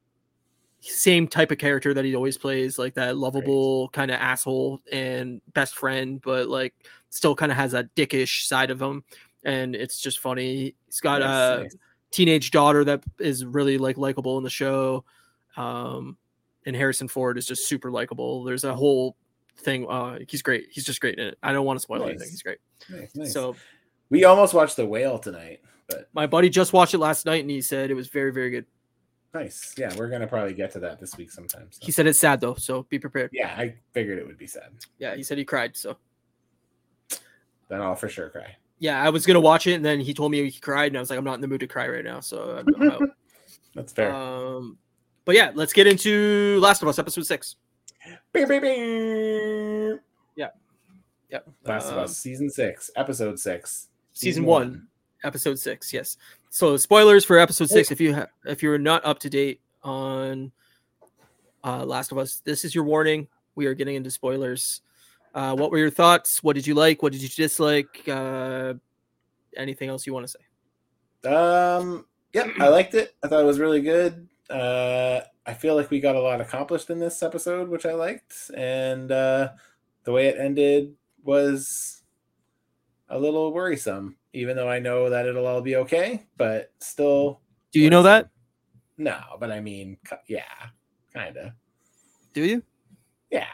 S1: same type of character that he always plays, like that lovable kind of asshole and best friend, but like still kind of has that dickish side of him. And it's just funny. He's got
S2: Nice,
S1: a
S2: nice.
S1: teenage daughter that is really like likable in the show. Um, and Harrison Ford is just super likable. There's a whole thing. Uh, he's great. He's just great in it. I don't want to spoil anything. He's great.
S2: Nice, nice.
S1: So
S2: we almost watched the whale tonight but
S1: my buddy just watched it last night and he said it was very, very good.
S2: nice yeah we're gonna probably get to that this week sometime so.
S1: He said it's sad though, so be prepared.
S2: yeah i figured it would be sad
S1: Yeah, he said he cried. So
S2: then i'll for sure cry
S1: yeah, I was gonna watch it and then he told me he cried and I was like, I'm not in the mood to cry right now. So I'm, I'm out.
S2: that's fair
S1: Um, but yeah, let's get into Last of Us episode six.
S2: Bing, bing, bing.
S1: Yep.
S2: Last of
S1: Um,
S2: Us, season six, episode six,
S1: season one, episode six. Yes. So spoilers for episode six. If you ha- if you're not up to date on uh, Last of Us, this is your warning. We are getting into spoilers. Uh, what were your thoughts? What did you like? What did you dislike? Uh, anything else you want to say?
S2: Um, yep, I liked it. I thought it was really good. Uh, I feel like we got a lot accomplished in this episode, which I liked, and uh, the way it ended was a little worrisome. Even though I know that it'll all be okay, but still,
S1: Do you know that?
S2: no. But I mean, yeah, kind of,
S1: Do you?
S2: yeah.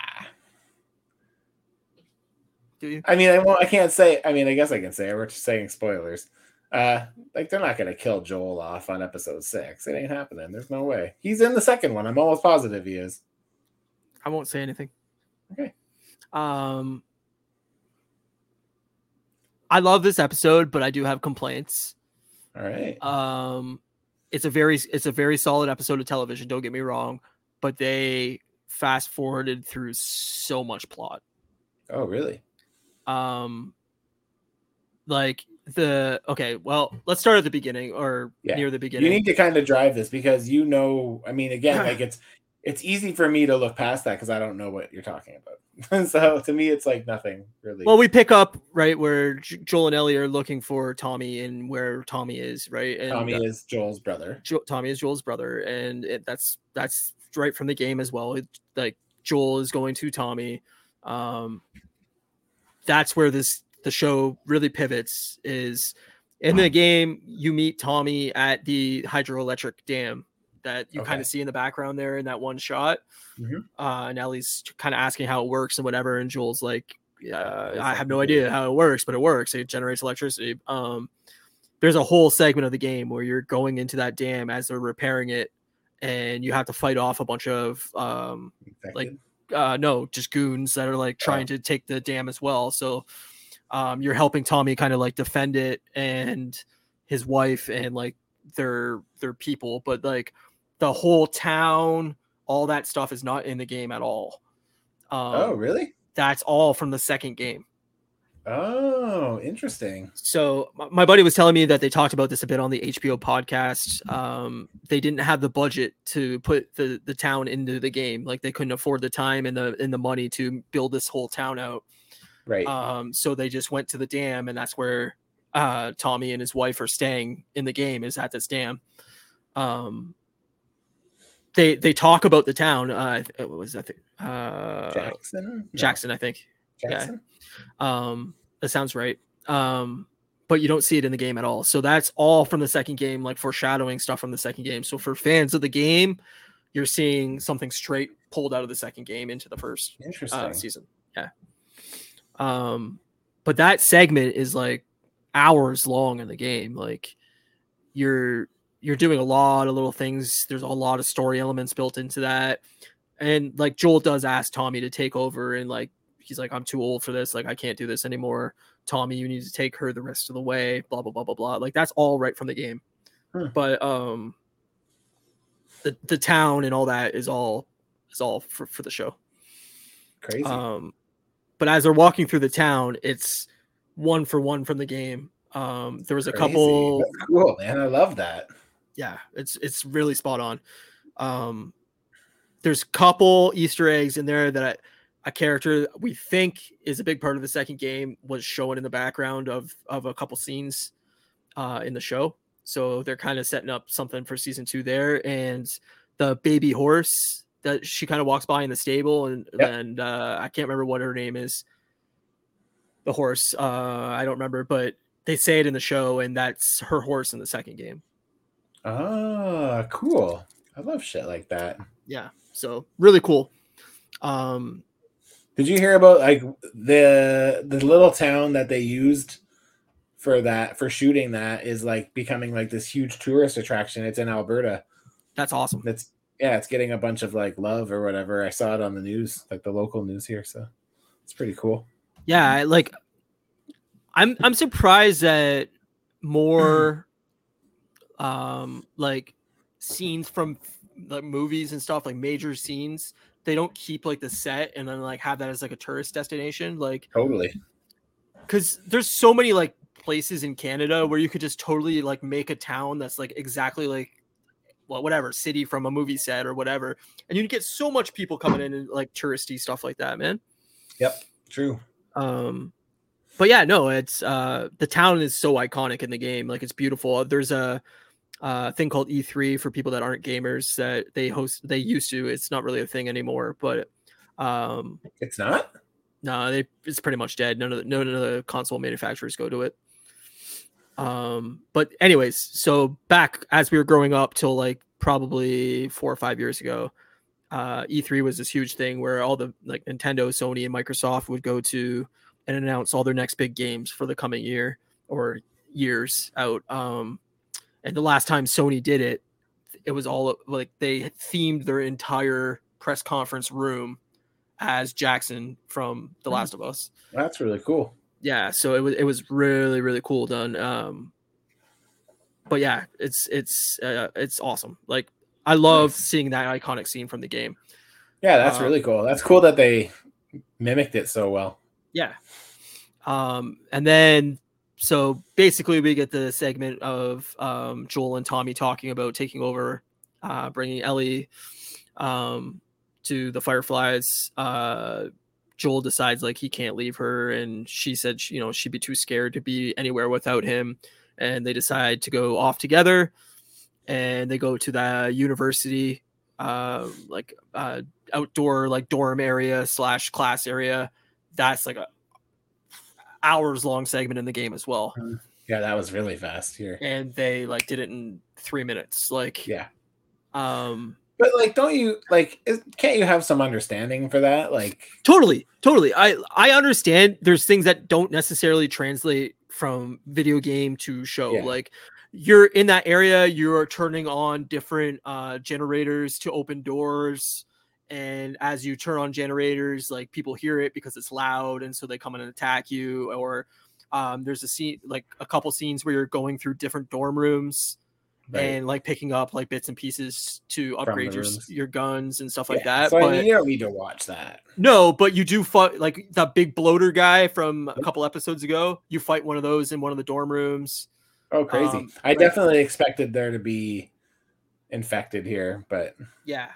S1: Do you?
S2: I mean, I won't. I can't say. I mean, I guess I can say. We're just saying spoilers. Uh, like they're not gonna kill Joel off on episode six. It ain't happening. There's no way. He's in the second one. I'm almost positive he is.
S1: I won't say anything.
S2: Okay.
S1: Um, I love this episode, but I do have complaints.
S2: All right.
S1: Um, it's a very it's a very solid episode of television. Don't get me wrong, but they fast forwarded through so much plot.
S2: Oh, really?
S1: Um, like the okay, well, let's start at the beginning or
S2: Yeah.
S1: near the beginning.
S2: You need to kind of drive this because you know. I mean, again, like it's it's easy for me to look past that because I don't know what you're talking about. so to me, it's like nothing really.
S1: well, we pick up right where Joel and Ellie are looking for Tommy and where Tommy is, right? And
S2: Tommy
S1: uh,
S2: is Joel's brother.
S1: Jo- Tommy is Joel's brother, and it, that's that's right from the game as well. It, like Joel is going to Tommy. Um, that's where this the show really pivots. Is in the game you meet Tommy at the hydroelectric dam that you kind of see in the background there in that one shot.
S2: Mhm.
S1: Uh, and Ellie's kind of asking how it works and whatever, and Joel's like, "Yeah, I have no idea how it works, but it works. It generates electricity." Um, there's a whole segment of the game where you're going into that dam as they're repairing it and you have to fight off a bunch of um like, uh no just goons that are like trying to take the dam as well so um you're helping tommy kind of like defend it and his wife and like their their people but like the whole town all that stuff is not in the game at all um
S2: oh, really?
S1: that's all from the second game
S2: Oh, interesting.
S1: so my, buddy was telling me that they talked about this a bit on the HBO podcast. Um, they didn't have the budget to put the the town into the game, like they couldn't afford the time and the and the money to build this whole town out.
S2: Right.
S1: Um, so they just went to the dam, and that's where uh, Tommy and his wife are staying in the game. Is at this dam. Um, they they talk about the town. Uh, what was that? Uh,
S2: Jackson. No,
S1: Jackson, I think.
S2: Jackson.
S1: Um, that sounds right. Um, but you don't see it in the game at all. So that's all from the second game, like foreshadowing stuff from the second game. So for fans of the game, you're seeing something straight pulled out of the second game into the first
S2: Interesting.
S1: uh, season. Yeah. Um, but that segment is like hours long in the game. Like you're you're doing a lot of little things. There's a lot of story elements built into that. And like Joel does ask Tommy to take over and like he's like, I'm too old for this. Like I can't do this anymore. Tommy, you need to take her the rest of the way, blah blah blah blah blah. Like that's all right from the game.
S2: Hmm.
S1: But um the the town and all that is all is all for, for the show.
S2: Crazy.
S1: Um, but as they're walking through the town, it's one for one from the game. Um, there was a
S2: Crazy.
S1: couple,
S2: That's cool, man. I love that.
S1: yeah, it's it's really spot on. Um, there's a couple Easter eggs in there that I, a character we think is a big part of the second game was shown in the background of of a couple scenes uh, in the show. So they're kind of setting up something for season two there, and the baby horse that she kind of walks by in the stable, and
S2: Yep.
S1: and uh, I can't remember what her name is. The horse, uh, I don't remember, but they say it in the show, and that's her horse in the second game.
S2: Ah, cool. I love shit like that.
S1: Yeah, so really cool. Um,
S2: Did you hear about like the the little town that they used for that for shooting that is like becoming like this huge tourist attraction. It's in Alberta.
S1: that's awesome.
S2: It's yeah, it's getting a bunch of like love or whatever. I saw it on the news, like the local news here. So it's pretty cool.
S1: Yeah, I- like I'm I'm surprised that more um like scenes from like movies and stuff like major scenes they don't keep like the set and then like have that as like a tourist destination like
S2: Totally.
S1: because there's so many like places in Canada where you could just totally like make a town that's like exactly like well whatever city from a movie set or whatever and you get so much people coming in and like touristy stuff like that man Yep,
S2: True.
S1: um but yeah no it's uh the town is so iconic in the game like it's beautiful there's a uh thing called e3 for people that aren't gamers that they host they used to it's not really a thing anymore but um
S2: It's not?
S1: no they it's pretty much dead none of the none of the console manufacturers go to it um but anyways so back as we were growing up till like probably four or five years ago uh e3 was this huge thing where all the like nintendo sony and microsoft would go to and announce all their next big games for the coming year or years out. Um, and the last time Sony did it, it was all like they themed their entire press conference room as Jackson from The Last of Us.
S2: That's really cool.
S1: Yeah, so it was it was really really cool done. Um, but yeah, it's it's uh, it's awesome. Like I love seeing that iconic scene from the game.
S2: Yeah, that's um, really cool. That's cool that they mimicked it so well.
S1: Yeah. Um, and then so basically we get the segment of um, Joel and Tommy talking about taking over, uh, bringing Ellie um, to the Fireflies. Uh, Joel decides like he can't leave her, and she said you know she'd be too scared to be anywhere without him, and they decide to go off together, and they go to the university, uh, like uh, outdoor like dorm area slash class area. That's like a hours long segment in the game as well.
S2: Mm-hmm. Yeah, that was really fast here.
S1: And they like did it in three minutes. Like
S2: yeah.
S1: Um
S2: but like don't you like is, can't you have some understanding for that? Like
S1: totally totally. I i understand there's things that don't necessarily translate from video game to show. Yeah. like you're in that area you're turning on different uh generators to open doors and as you turn on generators like people hear it because it's loud and so they come in and attack you or um, there's a scene like a couple scenes where you're going through different dorm rooms right. and like picking up like bits and pieces to upgrade your your guns and stuff like that.
S2: So but, I mean, you don't need to watch that.
S1: No, but you do fight like that big bloater guy from a couple episodes ago. You fight one of those in one of the dorm rooms.
S2: Oh, crazy! Um, I definitely expected there to be infected here, but
S1: yeah.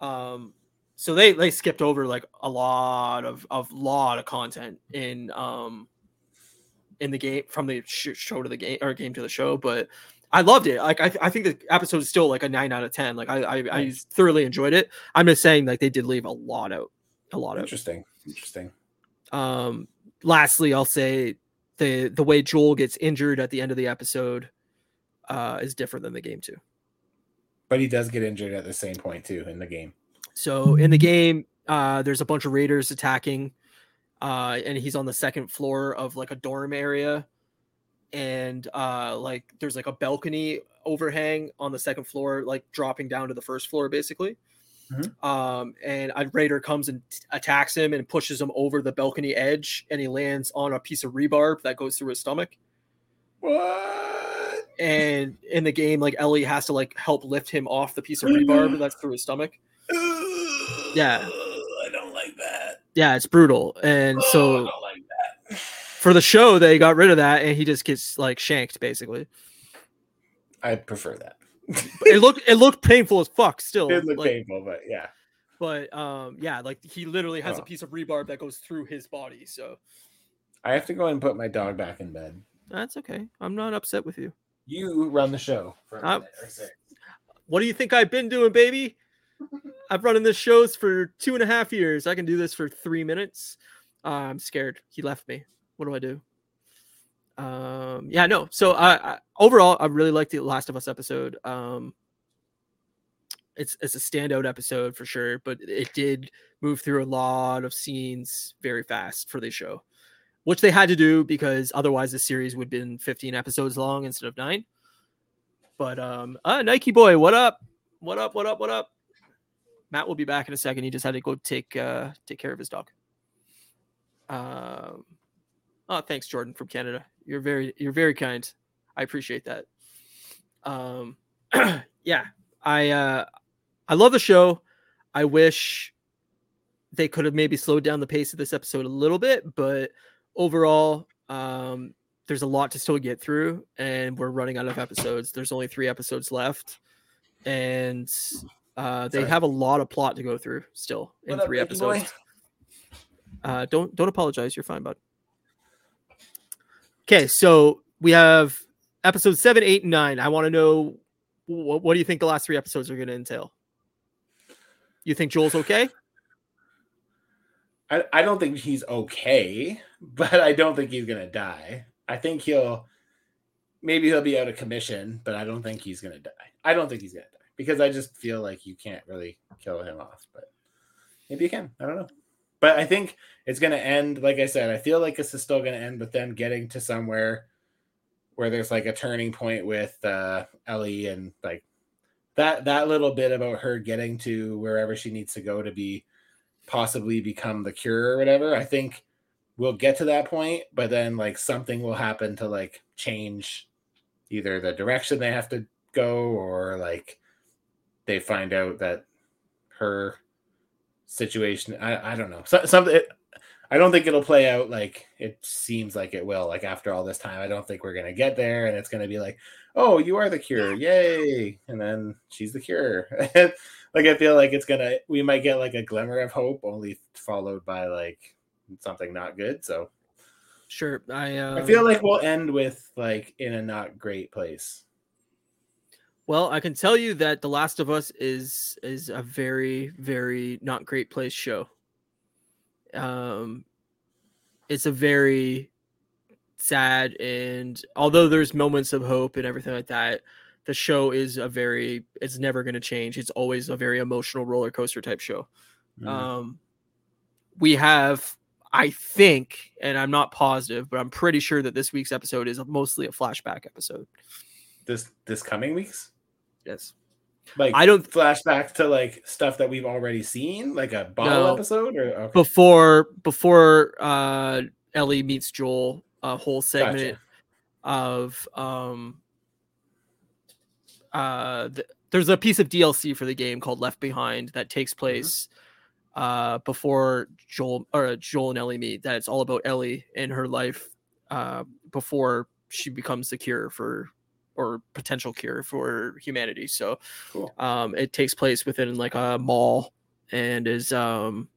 S1: Um, so they they skipped over like a lot of of lot of content in um in the game from the show to the game or game to the show, but I loved it. Like I, I think the episode is still like a nine out of ten. Like I, I, nice. I thoroughly enjoyed it. I'm just saying like they did leave a lot out, a lot
S2: interesting. out. Interesting. Interesting.
S1: Um. Lastly, I'll say the the way Joel gets injured at the end of the episode uh, is different than the game too.
S2: But he does get injured at the same point too in the game.
S1: So in the game, uh, there's a bunch of raiders attacking, uh, and he's on the second floor of like a dorm area and uh like there's like a balcony overhang on the second floor like dropping down to the first floor basically. Mm-hmm. um and a raider comes and t- attacks him and pushes him over the balcony edge and he lands on a piece of rebarb that goes through his stomach.
S2: What?
S1: And in the game like ellie has to like help lift him off the piece of rebarb that's through his stomach. Yeah.
S2: I don't like that.
S1: Yeah it's brutal. And so for the show they got rid of that and he just gets like shanked basically.
S2: I prefer that.
S1: It looked it looked painful as fuck still
S2: it looked like, painful but yeah.
S1: But um yeah like he literally has oh. a piece of rebarb that goes through his body so.
S2: I have to go and put my dog back in bed.
S1: That's okay. I'm not upset with you.
S2: You run the show uh,
S1: what do you think i've been doing baby? I've run in this shows for two and a half years. I can do this for three minutes. Uh, i'm scared. He left me what do I do? Um, yeah, no. So I, overall, I really liked the Last of Us episode. Um, it's it's a standout episode for sure, but it did move through a lot of scenes very fast for the show, which they had to do because otherwise the series would have been 15 episodes long instead of nine. But um, uh, Nike boy, what up? What up? What up? What up? Matt will be back in a second. He just had to go take uh, take care of his dog. Um, Oh, thanks, Jordan from Canada. You're very you're very kind. I appreciate that. Um, yeah, I uh, I love the show. I wish they could have maybe slowed down the pace of this episode a little bit, but overall, um, there's a lot to still get through, and we're running out of episodes. There's only three episodes left, and uh, they Sorry. have a lot of plot to go through still in what three up, episodes. Uh, don't don't apologize. You're fine, bud. Okay, so we have episode seven, eight, and nine. I want to know what, what do you think the last three episodes are going to entail? You think Joel's okay?
S2: I, I don't think he's okay, but I don't think he's gonna die. I think he'll maybe he'll be out of commission, but I don't think he's gonna die. I don't think he's gonna die because I just feel like you can't really kill him off, but maybe you can. I don't know. But I think it's going to end. Like I said, I feel like this is still going to end with them getting to somewhere where there's like a turning point with uh, Ellie and like that that little bit about her getting to wherever she needs to go to be possibly become the cure or whatever. I think we'll get to that point, but then like something will happen to like change either the direction they have to go or like they find out that her situation I, I don't know. So, something I don't think it'll play out like it seems like it will. Like after all this time, I don't think we're gonna get there, and it's gonna be like, "Oh, you are the cure, yay!" And then she's the cure. like I feel like it's gonna. We might get like a glimmer of hope, only followed by like something not good. So,
S1: sure, I um...
S2: I feel like we'll end with like in a not great place.
S1: Well, I can tell you that The Last of Us is is a very very not great place show. Um, it's a very sad and although there's moments of hope and everything like that, the show is a very it's never going to change. It's always a very emotional roller coaster type show. Mm. Um, we have I think, and I'm not positive, but I'm pretty sure that this week's episode is mostly a flashback episode.
S2: This this coming week's?
S1: Yes.
S2: Like I don't flashback to like stuff that we've already seen, like a bottle no, episode, or okay.
S1: before before uh Ellie meets Joel, a whole segment gotcha. of um uh th- there's a piece of DLC for the game called Left Behind that takes mm-hmm. place mm-hmm. uh before Joel or Joel and Ellie meet. That's all about Ellie and her life uh before she becomes the cure for or potential cure for humanity. So cool. um, it takes place within like a mall and is um,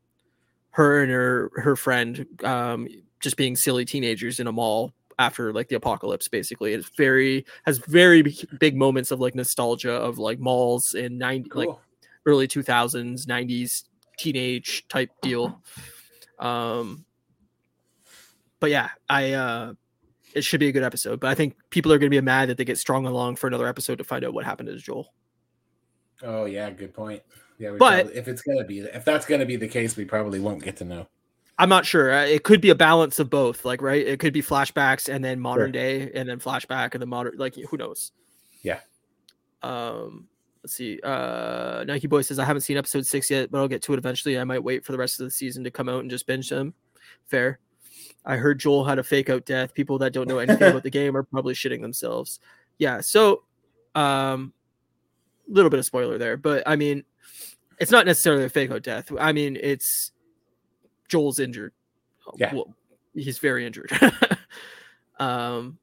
S1: her and her her friend um, just being silly teenagers in a mall after like the apocalypse basically it's very has very big moments of like nostalgia of like malls in 90 cool. like early 2000s 90s teenage type deal um but yeah i uh it should be a good episode. But I think people are going to be mad that they get strung along for another episode to find out what happened to Joel.
S2: Oh yeah, good point. Yeah, but probably, if it's gonna be if that's gonna be the case, we probably won't get to know.
S1: I'm not sure. Uh, it could be a balance of both. Like, right? It could be flashbacks and then modern sure. day, and then flashback and then modern. Like, who knows?
S2: Yeah.
S1: Um. Let's see. Uh, Nike Boy says I haven't seen episode six yet, but I'll get to it eventually. I might wait for the rest of the season to come out and just binge them. Fair. I heard Joel had a fake out death. People that don't know anything about the game are probably shitting themselves. Yeah, so um a little bit of spoiler there, but I mean it's not necessarily a fake out death. I mean it's Joel's injured.
S2: Yeah. Well,
S1: he's very injured. um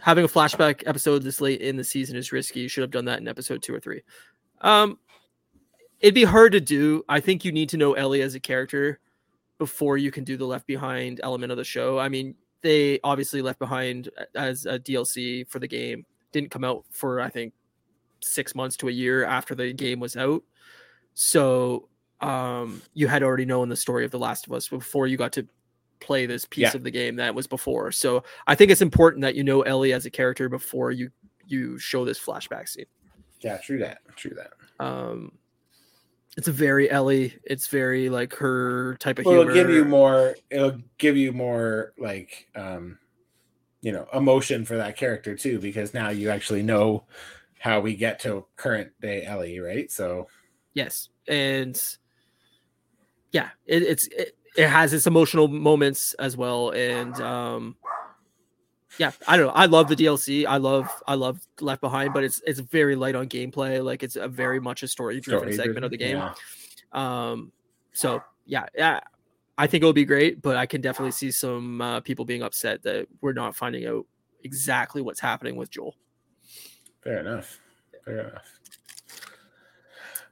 S1: having a flashback episode this late in the season is risky. You should have done that in episode 2 or 3. Um it'd be hard to do. I think you need to know Ellie as a character before you can do the left behind element of the show. I mean, they obviously left behind as a DLC for the game. Didn't come out for I think six months to a year after the game was out. So um, you had already known the story of The Last of Us before you got to play this piece yeah. of the game that was before. So I think it's important that you know Ellie as a character before you you show this flashback scene.
S2: Yeah, true that. True that.
S1: Um, it's a very Ellie. It's very like her type of
S2: well,
S1: humor.
S2: It'll give you more. It'll give you more like um, you know, emotion for that character too, because now you actually know how we get to current day Ellie, right? So
S1: yes, and yeah, it, it's it, it has its emotional moments as well, and um, yeah, I don't know. I love the DLC. I love I love Left Behind, but it's it's very light on gameplay. Like it's a very much a story driven segment of the game. Yeah. Um, so yeah, yeah, I think it'll be great, but I can definitely see some uh, people being upset that we're not finding out exactly what's happening with Joel.
S2: Fair enough. Fair enough.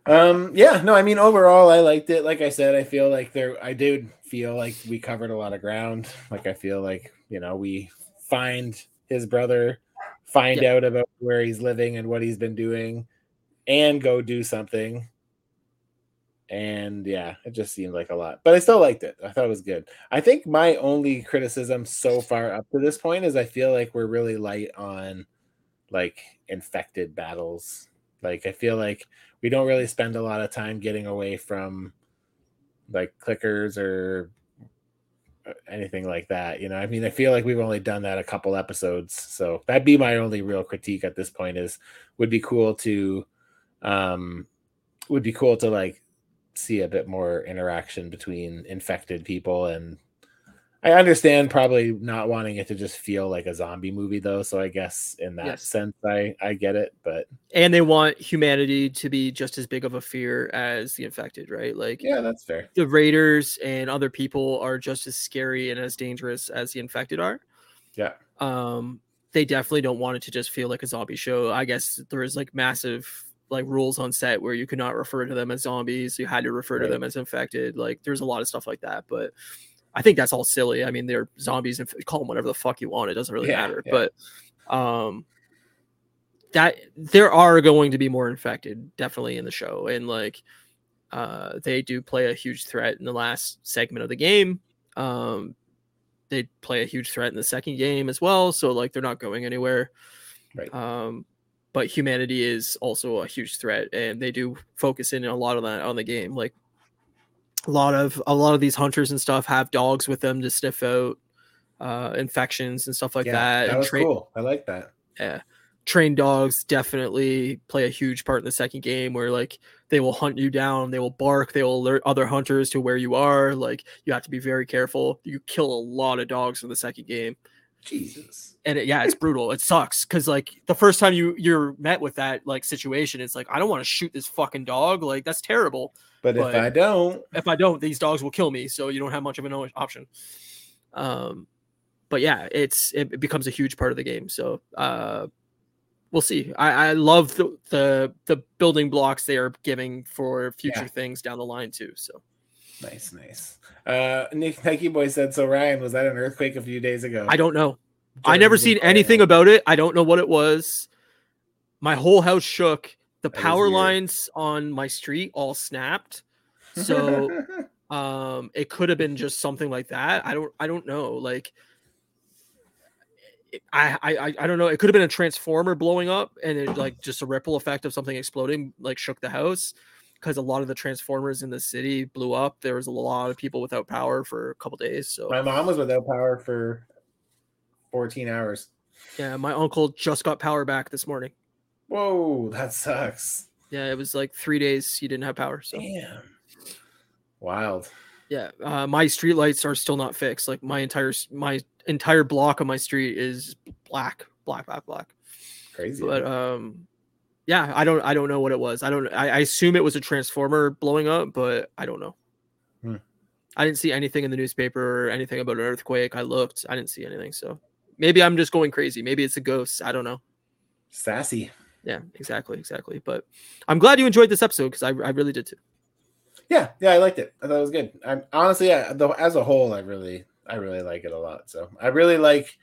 S2: Um, yeah, no, I mean overall I liked it. Like I said, I feel like there I did feel like we covered a lot of ground. Like I feel like, you know, we find his brother, find yep. out about where he's living and what he's been doing, and go do something. And yeah, it just seemed like a lot, but I still liked it. I thought it was good. I think my only criticism so far up to this point is I feel like we're really light on like infected battles. Like I feel like we don't really spend a lot of time getting away from like clickers or anything like that. You know, I mean, I feel like we've only done that a couple episodes, so that'd be my only real critique at this point. Is would be cool to, um, would be cool to like see a bit more interaction between infected people and I understand probably not wanting it to just feel like a zombie movie though, so I guess in that yes. sense I I get it, but
S1: and they want humanity to be just as big of a fear as the infected, right? Like
S2: Yeah, that's fair.
S1: The raiders and other people are just as scary and as dangerous as the infected are.
S2: Yeah.
S1: Um they definitely don't want it to just feel like a zombie show. I guess there is like massive like rules on set where you could not refer to them as zombies, you had to refer right. to them as infected. Like there's a lot of stuff like that, but I think that's all silly. I mean, they're zombies and call them whatever the fuck you want. It doesn't really yeah, matter. Yeah. But um, that there are going to be more infected, definitely in the show, and like uh, they do play a huge threat in the last segment of the game. Um, they play a huge threat in the second game as well. So like they're not going anywhere.
S2: Right.
S1: Um, but humanity is also a huge threat, and they do focus in a lot of that on the game. Like a lot of a lot of these hunters and stuff have dogs with them to sniff out uh, infections and stuff like
S2: yeah,
S1: that.
S2: That was cool. I like that.
S1: Yeah, trained dogs definitely play a huge part in the second game, where like they will hunt you down, they will bark, they will alert other hunters to where you are. Like you have to be very careful. You kill a lot of dogs in the second game.
S2: Jesus.
S1: And it, yeah, it's brutal. It sucks because like the first time you you're met with that like situation, it's like I don't want to shoot this fucking dog. Like that's terrible.
S2: But, but, if I don't,
S1: if I don't, these dogs will kill me. So you don't have much of an option. Um, but yeah, it's it becomes a huge part of the game. So uh, we'll see. I, I love the, the the building blocks they are giving for future yeah. things down the line too. So
S2: nice, nice. Uh, Nick Nike Boy said so. Ryan, was that an earthquake a few days ago?
S1: I don't know. I never seen anything about it. I don't know what it was. My whole house shook the power lines on my street all snapped. So um it could have been just something like that. I don't I don't know. Like I, I I don't know. It could have been a transformer blowing up and it like just a ripple effect of something exploding like shook the house because a lot of the transformers in the city blew up. There was a lot of people without power for a couple days. So
S2: my mom was without power for 14 hours.
S1: Yeah, my uncle just got power back this morning.
S2: Whoa, that sucks.
S1: Yeah, it was like three days you didn't have power. So
S2: damn, wild.
S1: Yeah, uh, my street lights are still not fixed. Like my entire my entire block on my street is black, black, black, black.
S2: Crazy.
S1: But um, yeah, I don't I don't know what it was. I don't. I, I assume it was a transformer blowing up, but I don't know. Hmm. I didn't see anything in the newspaper or anything about an earthquake. I looked. I didn't see anything. So maybe I'm just going crazy. Maybe it's a ghost. I don't know.
S2: Sassy
S1: yeah, exactly, exactly. But I'm glad you enjoyed this episode because I, I really did too.
S2: Yeah, yeah, I liked it. I thought it was good. I'm honestly, yeah, though as a whole, I really, I really like it a lot. So I really like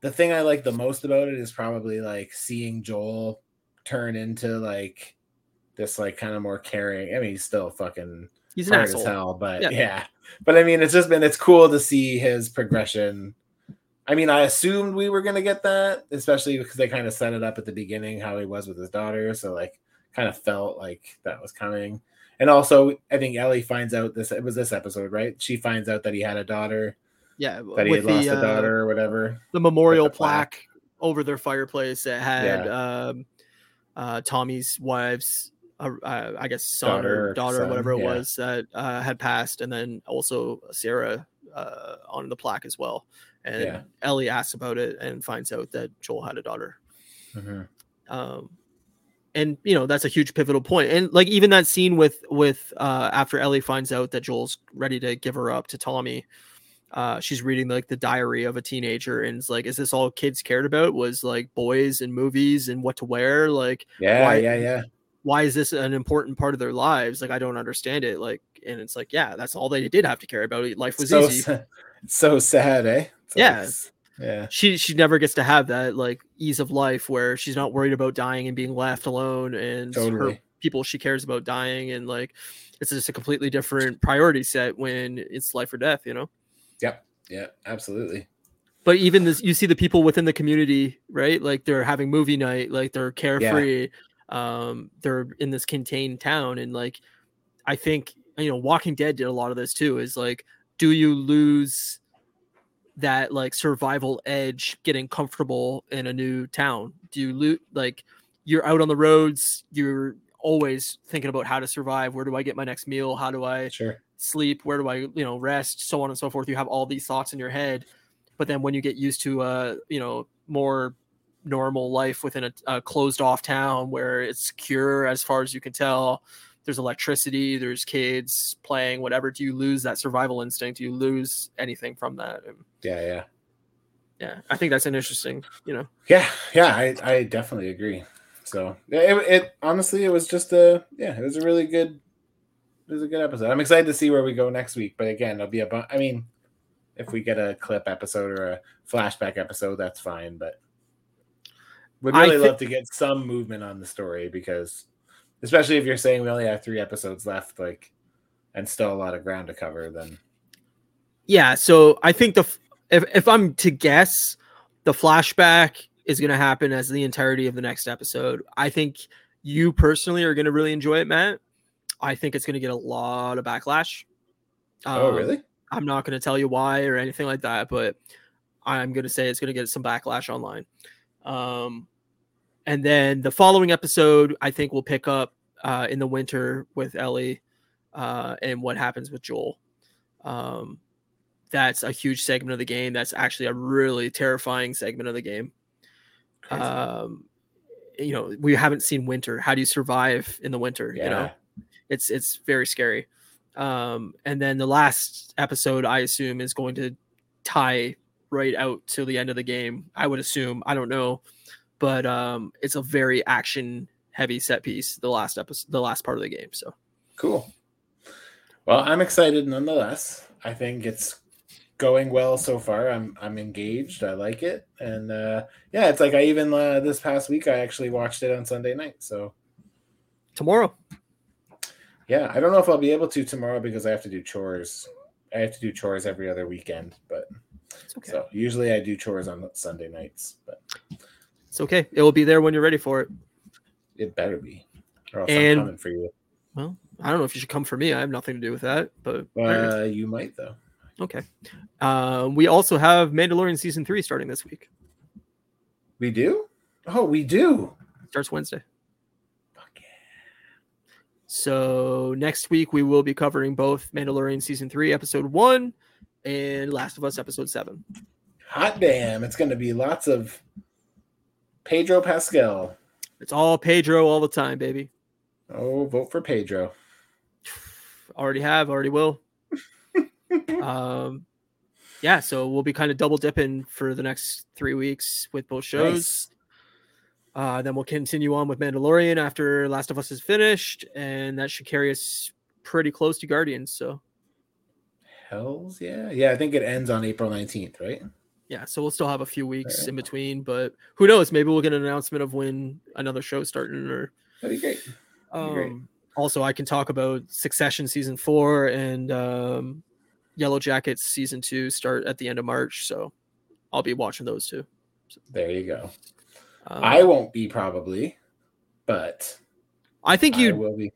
S2: the thing I like the most about it is probably like seeing Joel turn into like this like kind of more caring. I mean, he's still fucking
S1: he's an hard asshole. as hell,
S2: but yeah. yeah. But I mean, it's just been it's cool to see his progression I mean, I assumed we were gonna get that, especially because they kind of set it up at the beginning how he was with his daughter. So like, kind of felt like that was coming. And also, I think Ellie finds out this it was this episode, right? She finds out that he had a daughter.
S1: Yeah,
S2: that he had lost the, a daughter uh, or whatever.
S1: The memorial the plaque. plaque. over their fireplace that had yeah. um, uh, Tommy's wife's, uh, uh I guess, son daughter or daughter, son, whatever it yeah. was that uh, had passed, and then also Sarah uh, on the plaque as well and yeah. Ellie asks about it and finds out that Joel had a daughter. Mm-hmm. Um, and you know that's a huge pivotal point. And like even that scene with with uh, after Ellie finds out that Joel's ready to give her up to Tommy, uh, she's reading like the diary of a teenager and it's like, is this all kids cared about? Was like boys and movies and what to wear? Like,
S2: yeah, why, yeah, yeah.
S1: Why is this an important part of their lives? Like, I don't understand it. Like, and it's like, yeah, that's all they did have to care about. Life was so, easy.
S2: So sad, eh?
S1: Yeah.
S2: yeah.
S1: She she never gets to have that like ease of life where she's not worried about dying and being left alone and totally. her people she cares about dying and like it's just a completely different priority set when it's life or death, you know?
S2: Yep. Yeah, absolutely.
S1: But even this you see the people within the community, right? Like they're having movie night, like they're carefree. Yeah. Um, they're in this contained town and like I think you know, Walking Dead did a lot of this too. Is like, do you lose that like survival edge getting comfortable in a new town? Do you loot like you're out on the roads, you're always thinking about how to survive. Where do I get my next meal? How do I
S2: Sure.
S1: sleep? Where do I, you know, rest? So on and so forth. You have all these thoughts in your head, but then when you get used to a, you know, more normal life within a, a closed off town where it's secure as far as you can tell, there's electricity, there's kids playing, whatever. Do you lose that survival instinct? Do you lose anything from that?
S2: Yeah, yeah.
S1: yeah, I think that's an interesting, you know.
S2: Yeah, yeah, I, I definitely agree. So it, it honestly it was just a yeah, it was a really good it was a good episode. I'm excited to see where we go next week. But again, it'll be a bu- I mean, if we get a clip episode or a flashback episode, that's fine. But would really
S1: thi-
S2: love to get some movement on the story because especially if you're saying we only have three episodes left, like and still a lot of ground to cover, then
S1: Yeah, so I think the if if I'm to guess, the flashback is going to happen as the entirety of the next episode. I think you personally are going to really enjoy it, Matt. I think it's going to get a lot of backlash.
S2: Oh
S1: Um,
S2: really?
S1: I'm not going to tell you why or anything like that, but I'm going to say it's going to get some backlash online. Um, and then the following episode, I think we'll pick up uh, in the winter with Ellie uh, and what happens with Joel. Um, that's a huge segment of the game. That's actually a really terrifying segment of the game.
S2: Crazy.
S1: Um, you know, we haven't seen winter. How do you survive in the winter? You know, it's it's very scary. Um, and then the last episode, I assume, is going to tie right out to the end of the game. I would assume. I don't know, but um, it's a very action heavy set piece. The last episode, the last part of the game. So
S2: Cool. Well, I'm excited nonetheless. I think it's going well so far. I'm I'm engaged. I like it, and uh, yeah, it's like I even uh, this past week I actually watched it on Sunday night. So
S1: tomorrow,
S2: yeah, I don't know if I'll be able to tomorrow because I have to do chores. I have to do chores every other weekend, but
S1: okay.
S2: so usually I do chores on Sunday nights, but
S1: It's okay. It will be there when you're ready for it.
S2: it better be, or else
S1: And-
S2: I'm coming for you.
S1: Well, I don't know if you should come for me. I have nothing to do with that, but.
S2: Uh, you might though.
S1: okay. Um, we also have Mandalorian season three starting this week.
S2: We do. Oh, we do.
S1: Starts Wednesday.
S2: Fuck yeah.
S1: So next week we will be covering both Mandalorian season three, episode one, and Last of Us episode seven.
S2: Hot damn! It's going to be lots of Pedro Pascal.
S1: It's all Pedro all the time, baby.
S2: Oh, vote for Pedro.
S1: Already have, already will. um, yeah, so we'll be kind of double dipping for the next three weeks with both shows.
S2: Nice.
S1: Uh, then we'll continue on with Mandalorian after Last of Us is finished, and that should carry us pretty close to Guardians. So
S2: Hells yeah, yeah. I think it ends on April nineteenth, right?
S1: Yeah, so we'll still have a few weeks
S2: Alright.
S1: in between, but who knows? Maybe we'll get an announcement of when another show's starting. Or
S2: That'd be great. That'd be great.
S1: um, also, I can talk about Succession season four and um, Yellowjackets season two start at the end of March. So I'll be watching those too.
S2: There you go.
S1: Um,
S2: I won't be probably, but
S1: I think
S2: I
S1: you.
S2: will be.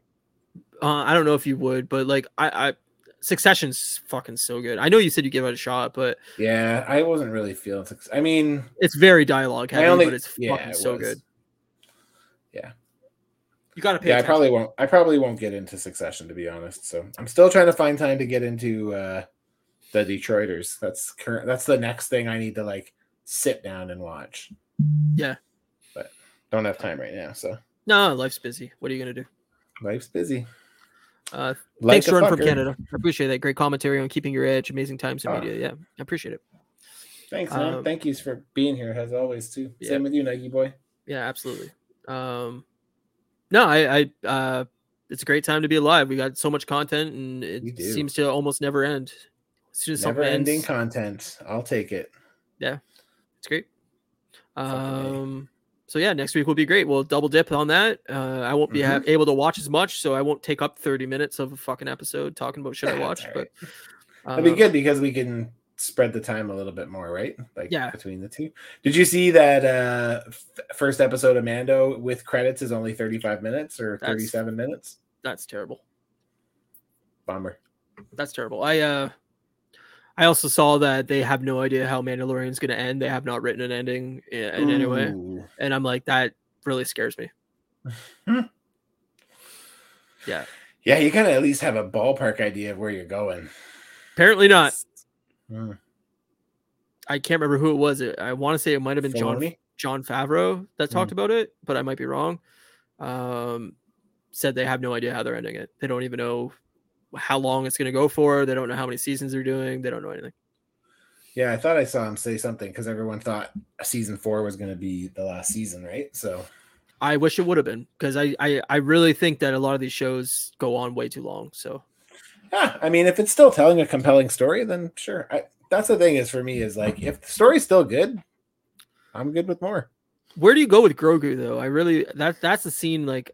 S1: Uh, I don't know if you would, but like I, I Succession's fucking so good. I know you said you give it a shot, but
S2: Yeah, I wasn't really feeling. suc- I mean,
S1: it's very dialogue heavy,
S2: only
S1: but it's
S2: yeah,
S1: fucking
S2: it
S1: so
S2: was.
S1: good.
S2: Yeah.
S1: You gotta pay
S2: Yeah, I probably won't. I probably won't get into Succession to be honest. So I'm still trying to find time to get into uh the Detroiters. That's current. That's the next thing I need to like sit down and watch.
S1: Yeah.
S2: but don't have time right now. So
S1: No, life's busy. What are you gonna do?
S2: life's busy.
S1: Uh,
S2: Like
S1: thanks, Jordan from. Canada. I appreciate that. Great commentary on keeping your edge. Amazing times in
S2: Oh.
S1: media. Yeah, I appreciate it.
S2: Thanks, man.
S1: Um,
S2: Thank yous for being here as always too.
S1: Yeah.
S2: Same with you, Nike boy.
S1: Yeah, absolutely. Um, no, I, I, uh, it's a great time to be alive. We got so much content, and it seems to almost never end. As soon as
S2: Never ending
S1: ends,
S2: content. I'll take it.
S1: Yeah, it's great. Um, so yeah, next week will be great. We'll double dip on that. Uh, I won't be
S2: Mm-hmm.
S1: able to watch as much, so I won't take up thirty minutes of a fucking episode talking about shit I watched.
S2: it's
S1: But
S2: That'd be
S1: um,
S2: good because we can spread the time a little bit more, right? Like
S1: Yeah.
S2: between the two. Did you see that uh f- first episode of Mando with credits is only 35 minutes or 37 minutes?
S1: That's terrible.
S2: bummer.
S1: That's terrible. I uh I also saw that they have no idea how Mandalorian's going to end. They have not written an ending in, in any way, and I'm like that really scares me. yeah,
S2: Yeah, you gotta at least have a ballpark idea of where you're going.
S1: apparently not.
S2: Mm.
S1: I can't remember who it was. I want to say it might have been John
S2: Filoni?
S1: Jon Favreau that
S2: Hmm.
S1: talked about it, but I might be wrong. Um, said they have no idea how they're ending it. They don't even know how long it's going to go for. They don't know how many seasons they're doing. They don't know anything.
S2: Yeah, I thought I saw him say something because everyone thought season four was going to be the last season, right? So
S1: I wish it would have been because I, I I really think that a lot of these shows go on way too long. So
S2: Yeah, I mean, if it's still telling a compelling story, then sure. I, that's the thing is for me is like if the story's still good, I'm good with more.
S1: where do you go with Grogu though? I really that that's the scene. Like,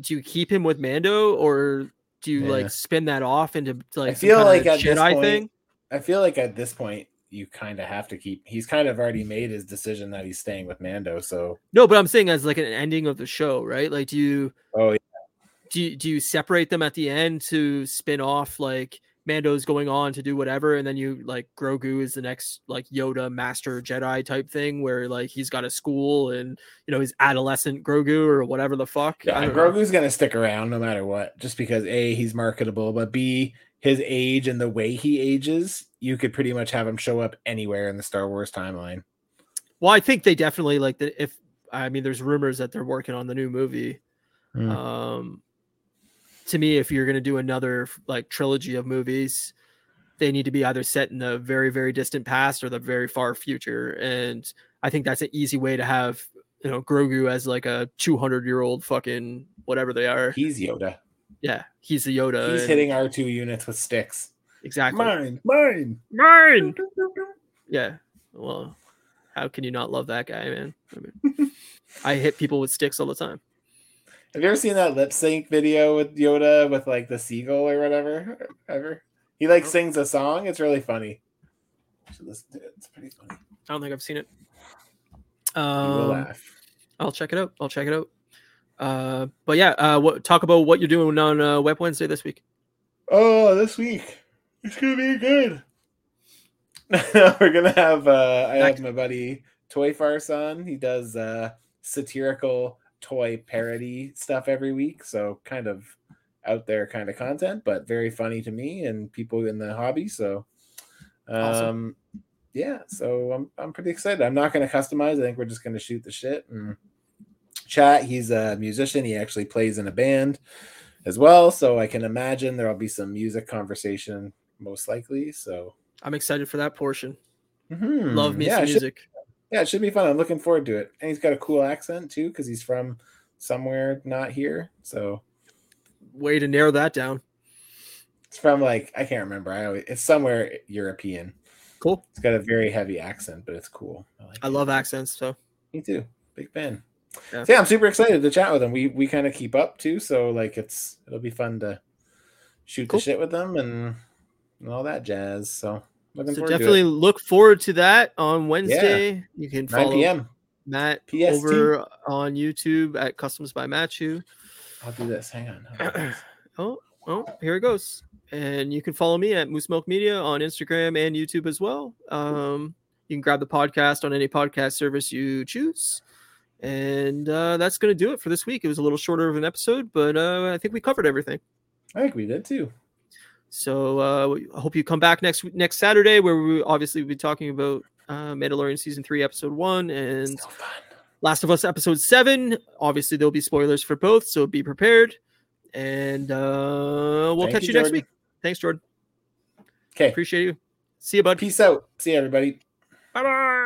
S1: do you keep him with Mando or do you
S2: Yeah.
S1: like spin that off into like
S2: I
S1: some
S2: feel
S1: kinda
S2: like at this
S1: Jedi
S2: point,
S1: thing?
S2: I feel like at this point you kind of have to keep. He's kind of already made his decision that he's staying with Mando. So
S1: No, but I'm saying as like an ending of the show, right? Like, do you
S2: oh yeah,
S1: do you, do you separate them at the end to spin off like Mando's going on to do whatever, and then you like Grogu is the next like Yoda Master Jedi type thing where like he's got a school and you know he's adolescent Grogu or whatever the fuck.
S2: Yeah.
S1: don't know.
S2: Grogu's gonna stick around no matter what, just because a he's marketable, but b his age and the way he ages, you could pretty much have him show up anywhere in the Star Wars timeline.
S1: Well, I think they definitely like that. if I mean there's rumors that they're working on the new movie.
S2: Hmm.
S1: Um to me, if you're gonna do another like trilogy of movies, they need to be either set in the very, very distant past or the very far future. And I think that's an easy way to have you know Grogu as like a 200 year old fucking whatever they are.
S2: He's Yoda.
S1: Yeah, he's the Yoda.
S2: He's
S1: and-
S2: hitting R two units with sticks.
S1: exactly
S2: Mine, mine.
S1: mine. Yeah. Well, how can you not love that guy, man? I mean, I hit people with sticks all the time.
S2: Have you ever seen that lip sync video with Yoda with like the seagull or whatever? Ever? He like sings a song. It's really funny. You should listen to it. It's pretty funny.
S1: I don't think I've seen it.
S2: You will
S1: Um,
S2: laugh.
S1: I'll check it out. I'll check it out. Uh, but yeah, uh, what talk about what you're doing on uh, Web Wednesday this week?
S2: Oh, this week it's gonna be good. We're gonna have uh I have my buddy Toy Farce on. He does uh satirical toy parody stuff every week, so kind of out there kind of content, but very funny to me and people in the hobby. So um
S1: Awesome.
S2: yeah, so I'm I'm pretty excited. I'm not gonna customize, I think we're just gonna shoot the shit and chat. He's a musician, he actually plays in a band as well. So I can imagine there'll be some music conversation most likely. So
S1: I'm excited for that portion.
S2: mhm.
S1: Love me
S2: yeah,
S1: some
S2: it should,
S1: music.
S2: Yeah, it should be fun. I'm looking forward to it. And he's got a cool accent too, because he's from somewhere not here. So
S1: Way to narrow that down.
S2: it's from like I can't remember. I always it's somewhere European.
S1: Cool.
S2: It's got a very heavy accent, but it's cool. like
S1: I love accents. So
S2: Me too. Big fan.
S1: Yeah.
S2: So yeah, I'm super excited to chat with him. We we kind of keep up too, so like it's it'll be fun to shoot
S1: Cool.
S2: the shit with them and, and all that jazz. So looking
S1: so definitely look forward to that on Wednesday. You can
S2: it. 9
S1: follow
S2: p.m.
S1: Matt
S2: PST.
S1: over on YouTube at Customs by Matchu.
S2: I'll do this. Hang on. I'll do this.
S1: Oh, oh, here it goes. And you can follow me at Moose Milk Media on Instagram and YouTube as well. Um, you can grab the podcast on any podcast service you choose. And uh, that's going to do it for this week. It was a little shorter of an episode, but uh, I think we covered everything.
S2: I think we did too.
S1: So uh, I hope you come back next next Saturday, where we obviously will be talking about uh, Mandalorian season three, episode one, and Last of Us episode seven. Obviously, there'll be spoilers for both, so be prepared. And uh, we'll
S2: Thank
S1: catch
S2: you,
S1: you, next week. Thanks, Jordan.
S2: Okay.
S1: Appreciate you. See you, bud.
S2: Peace out. See you, everybody.
S1: Bye bye.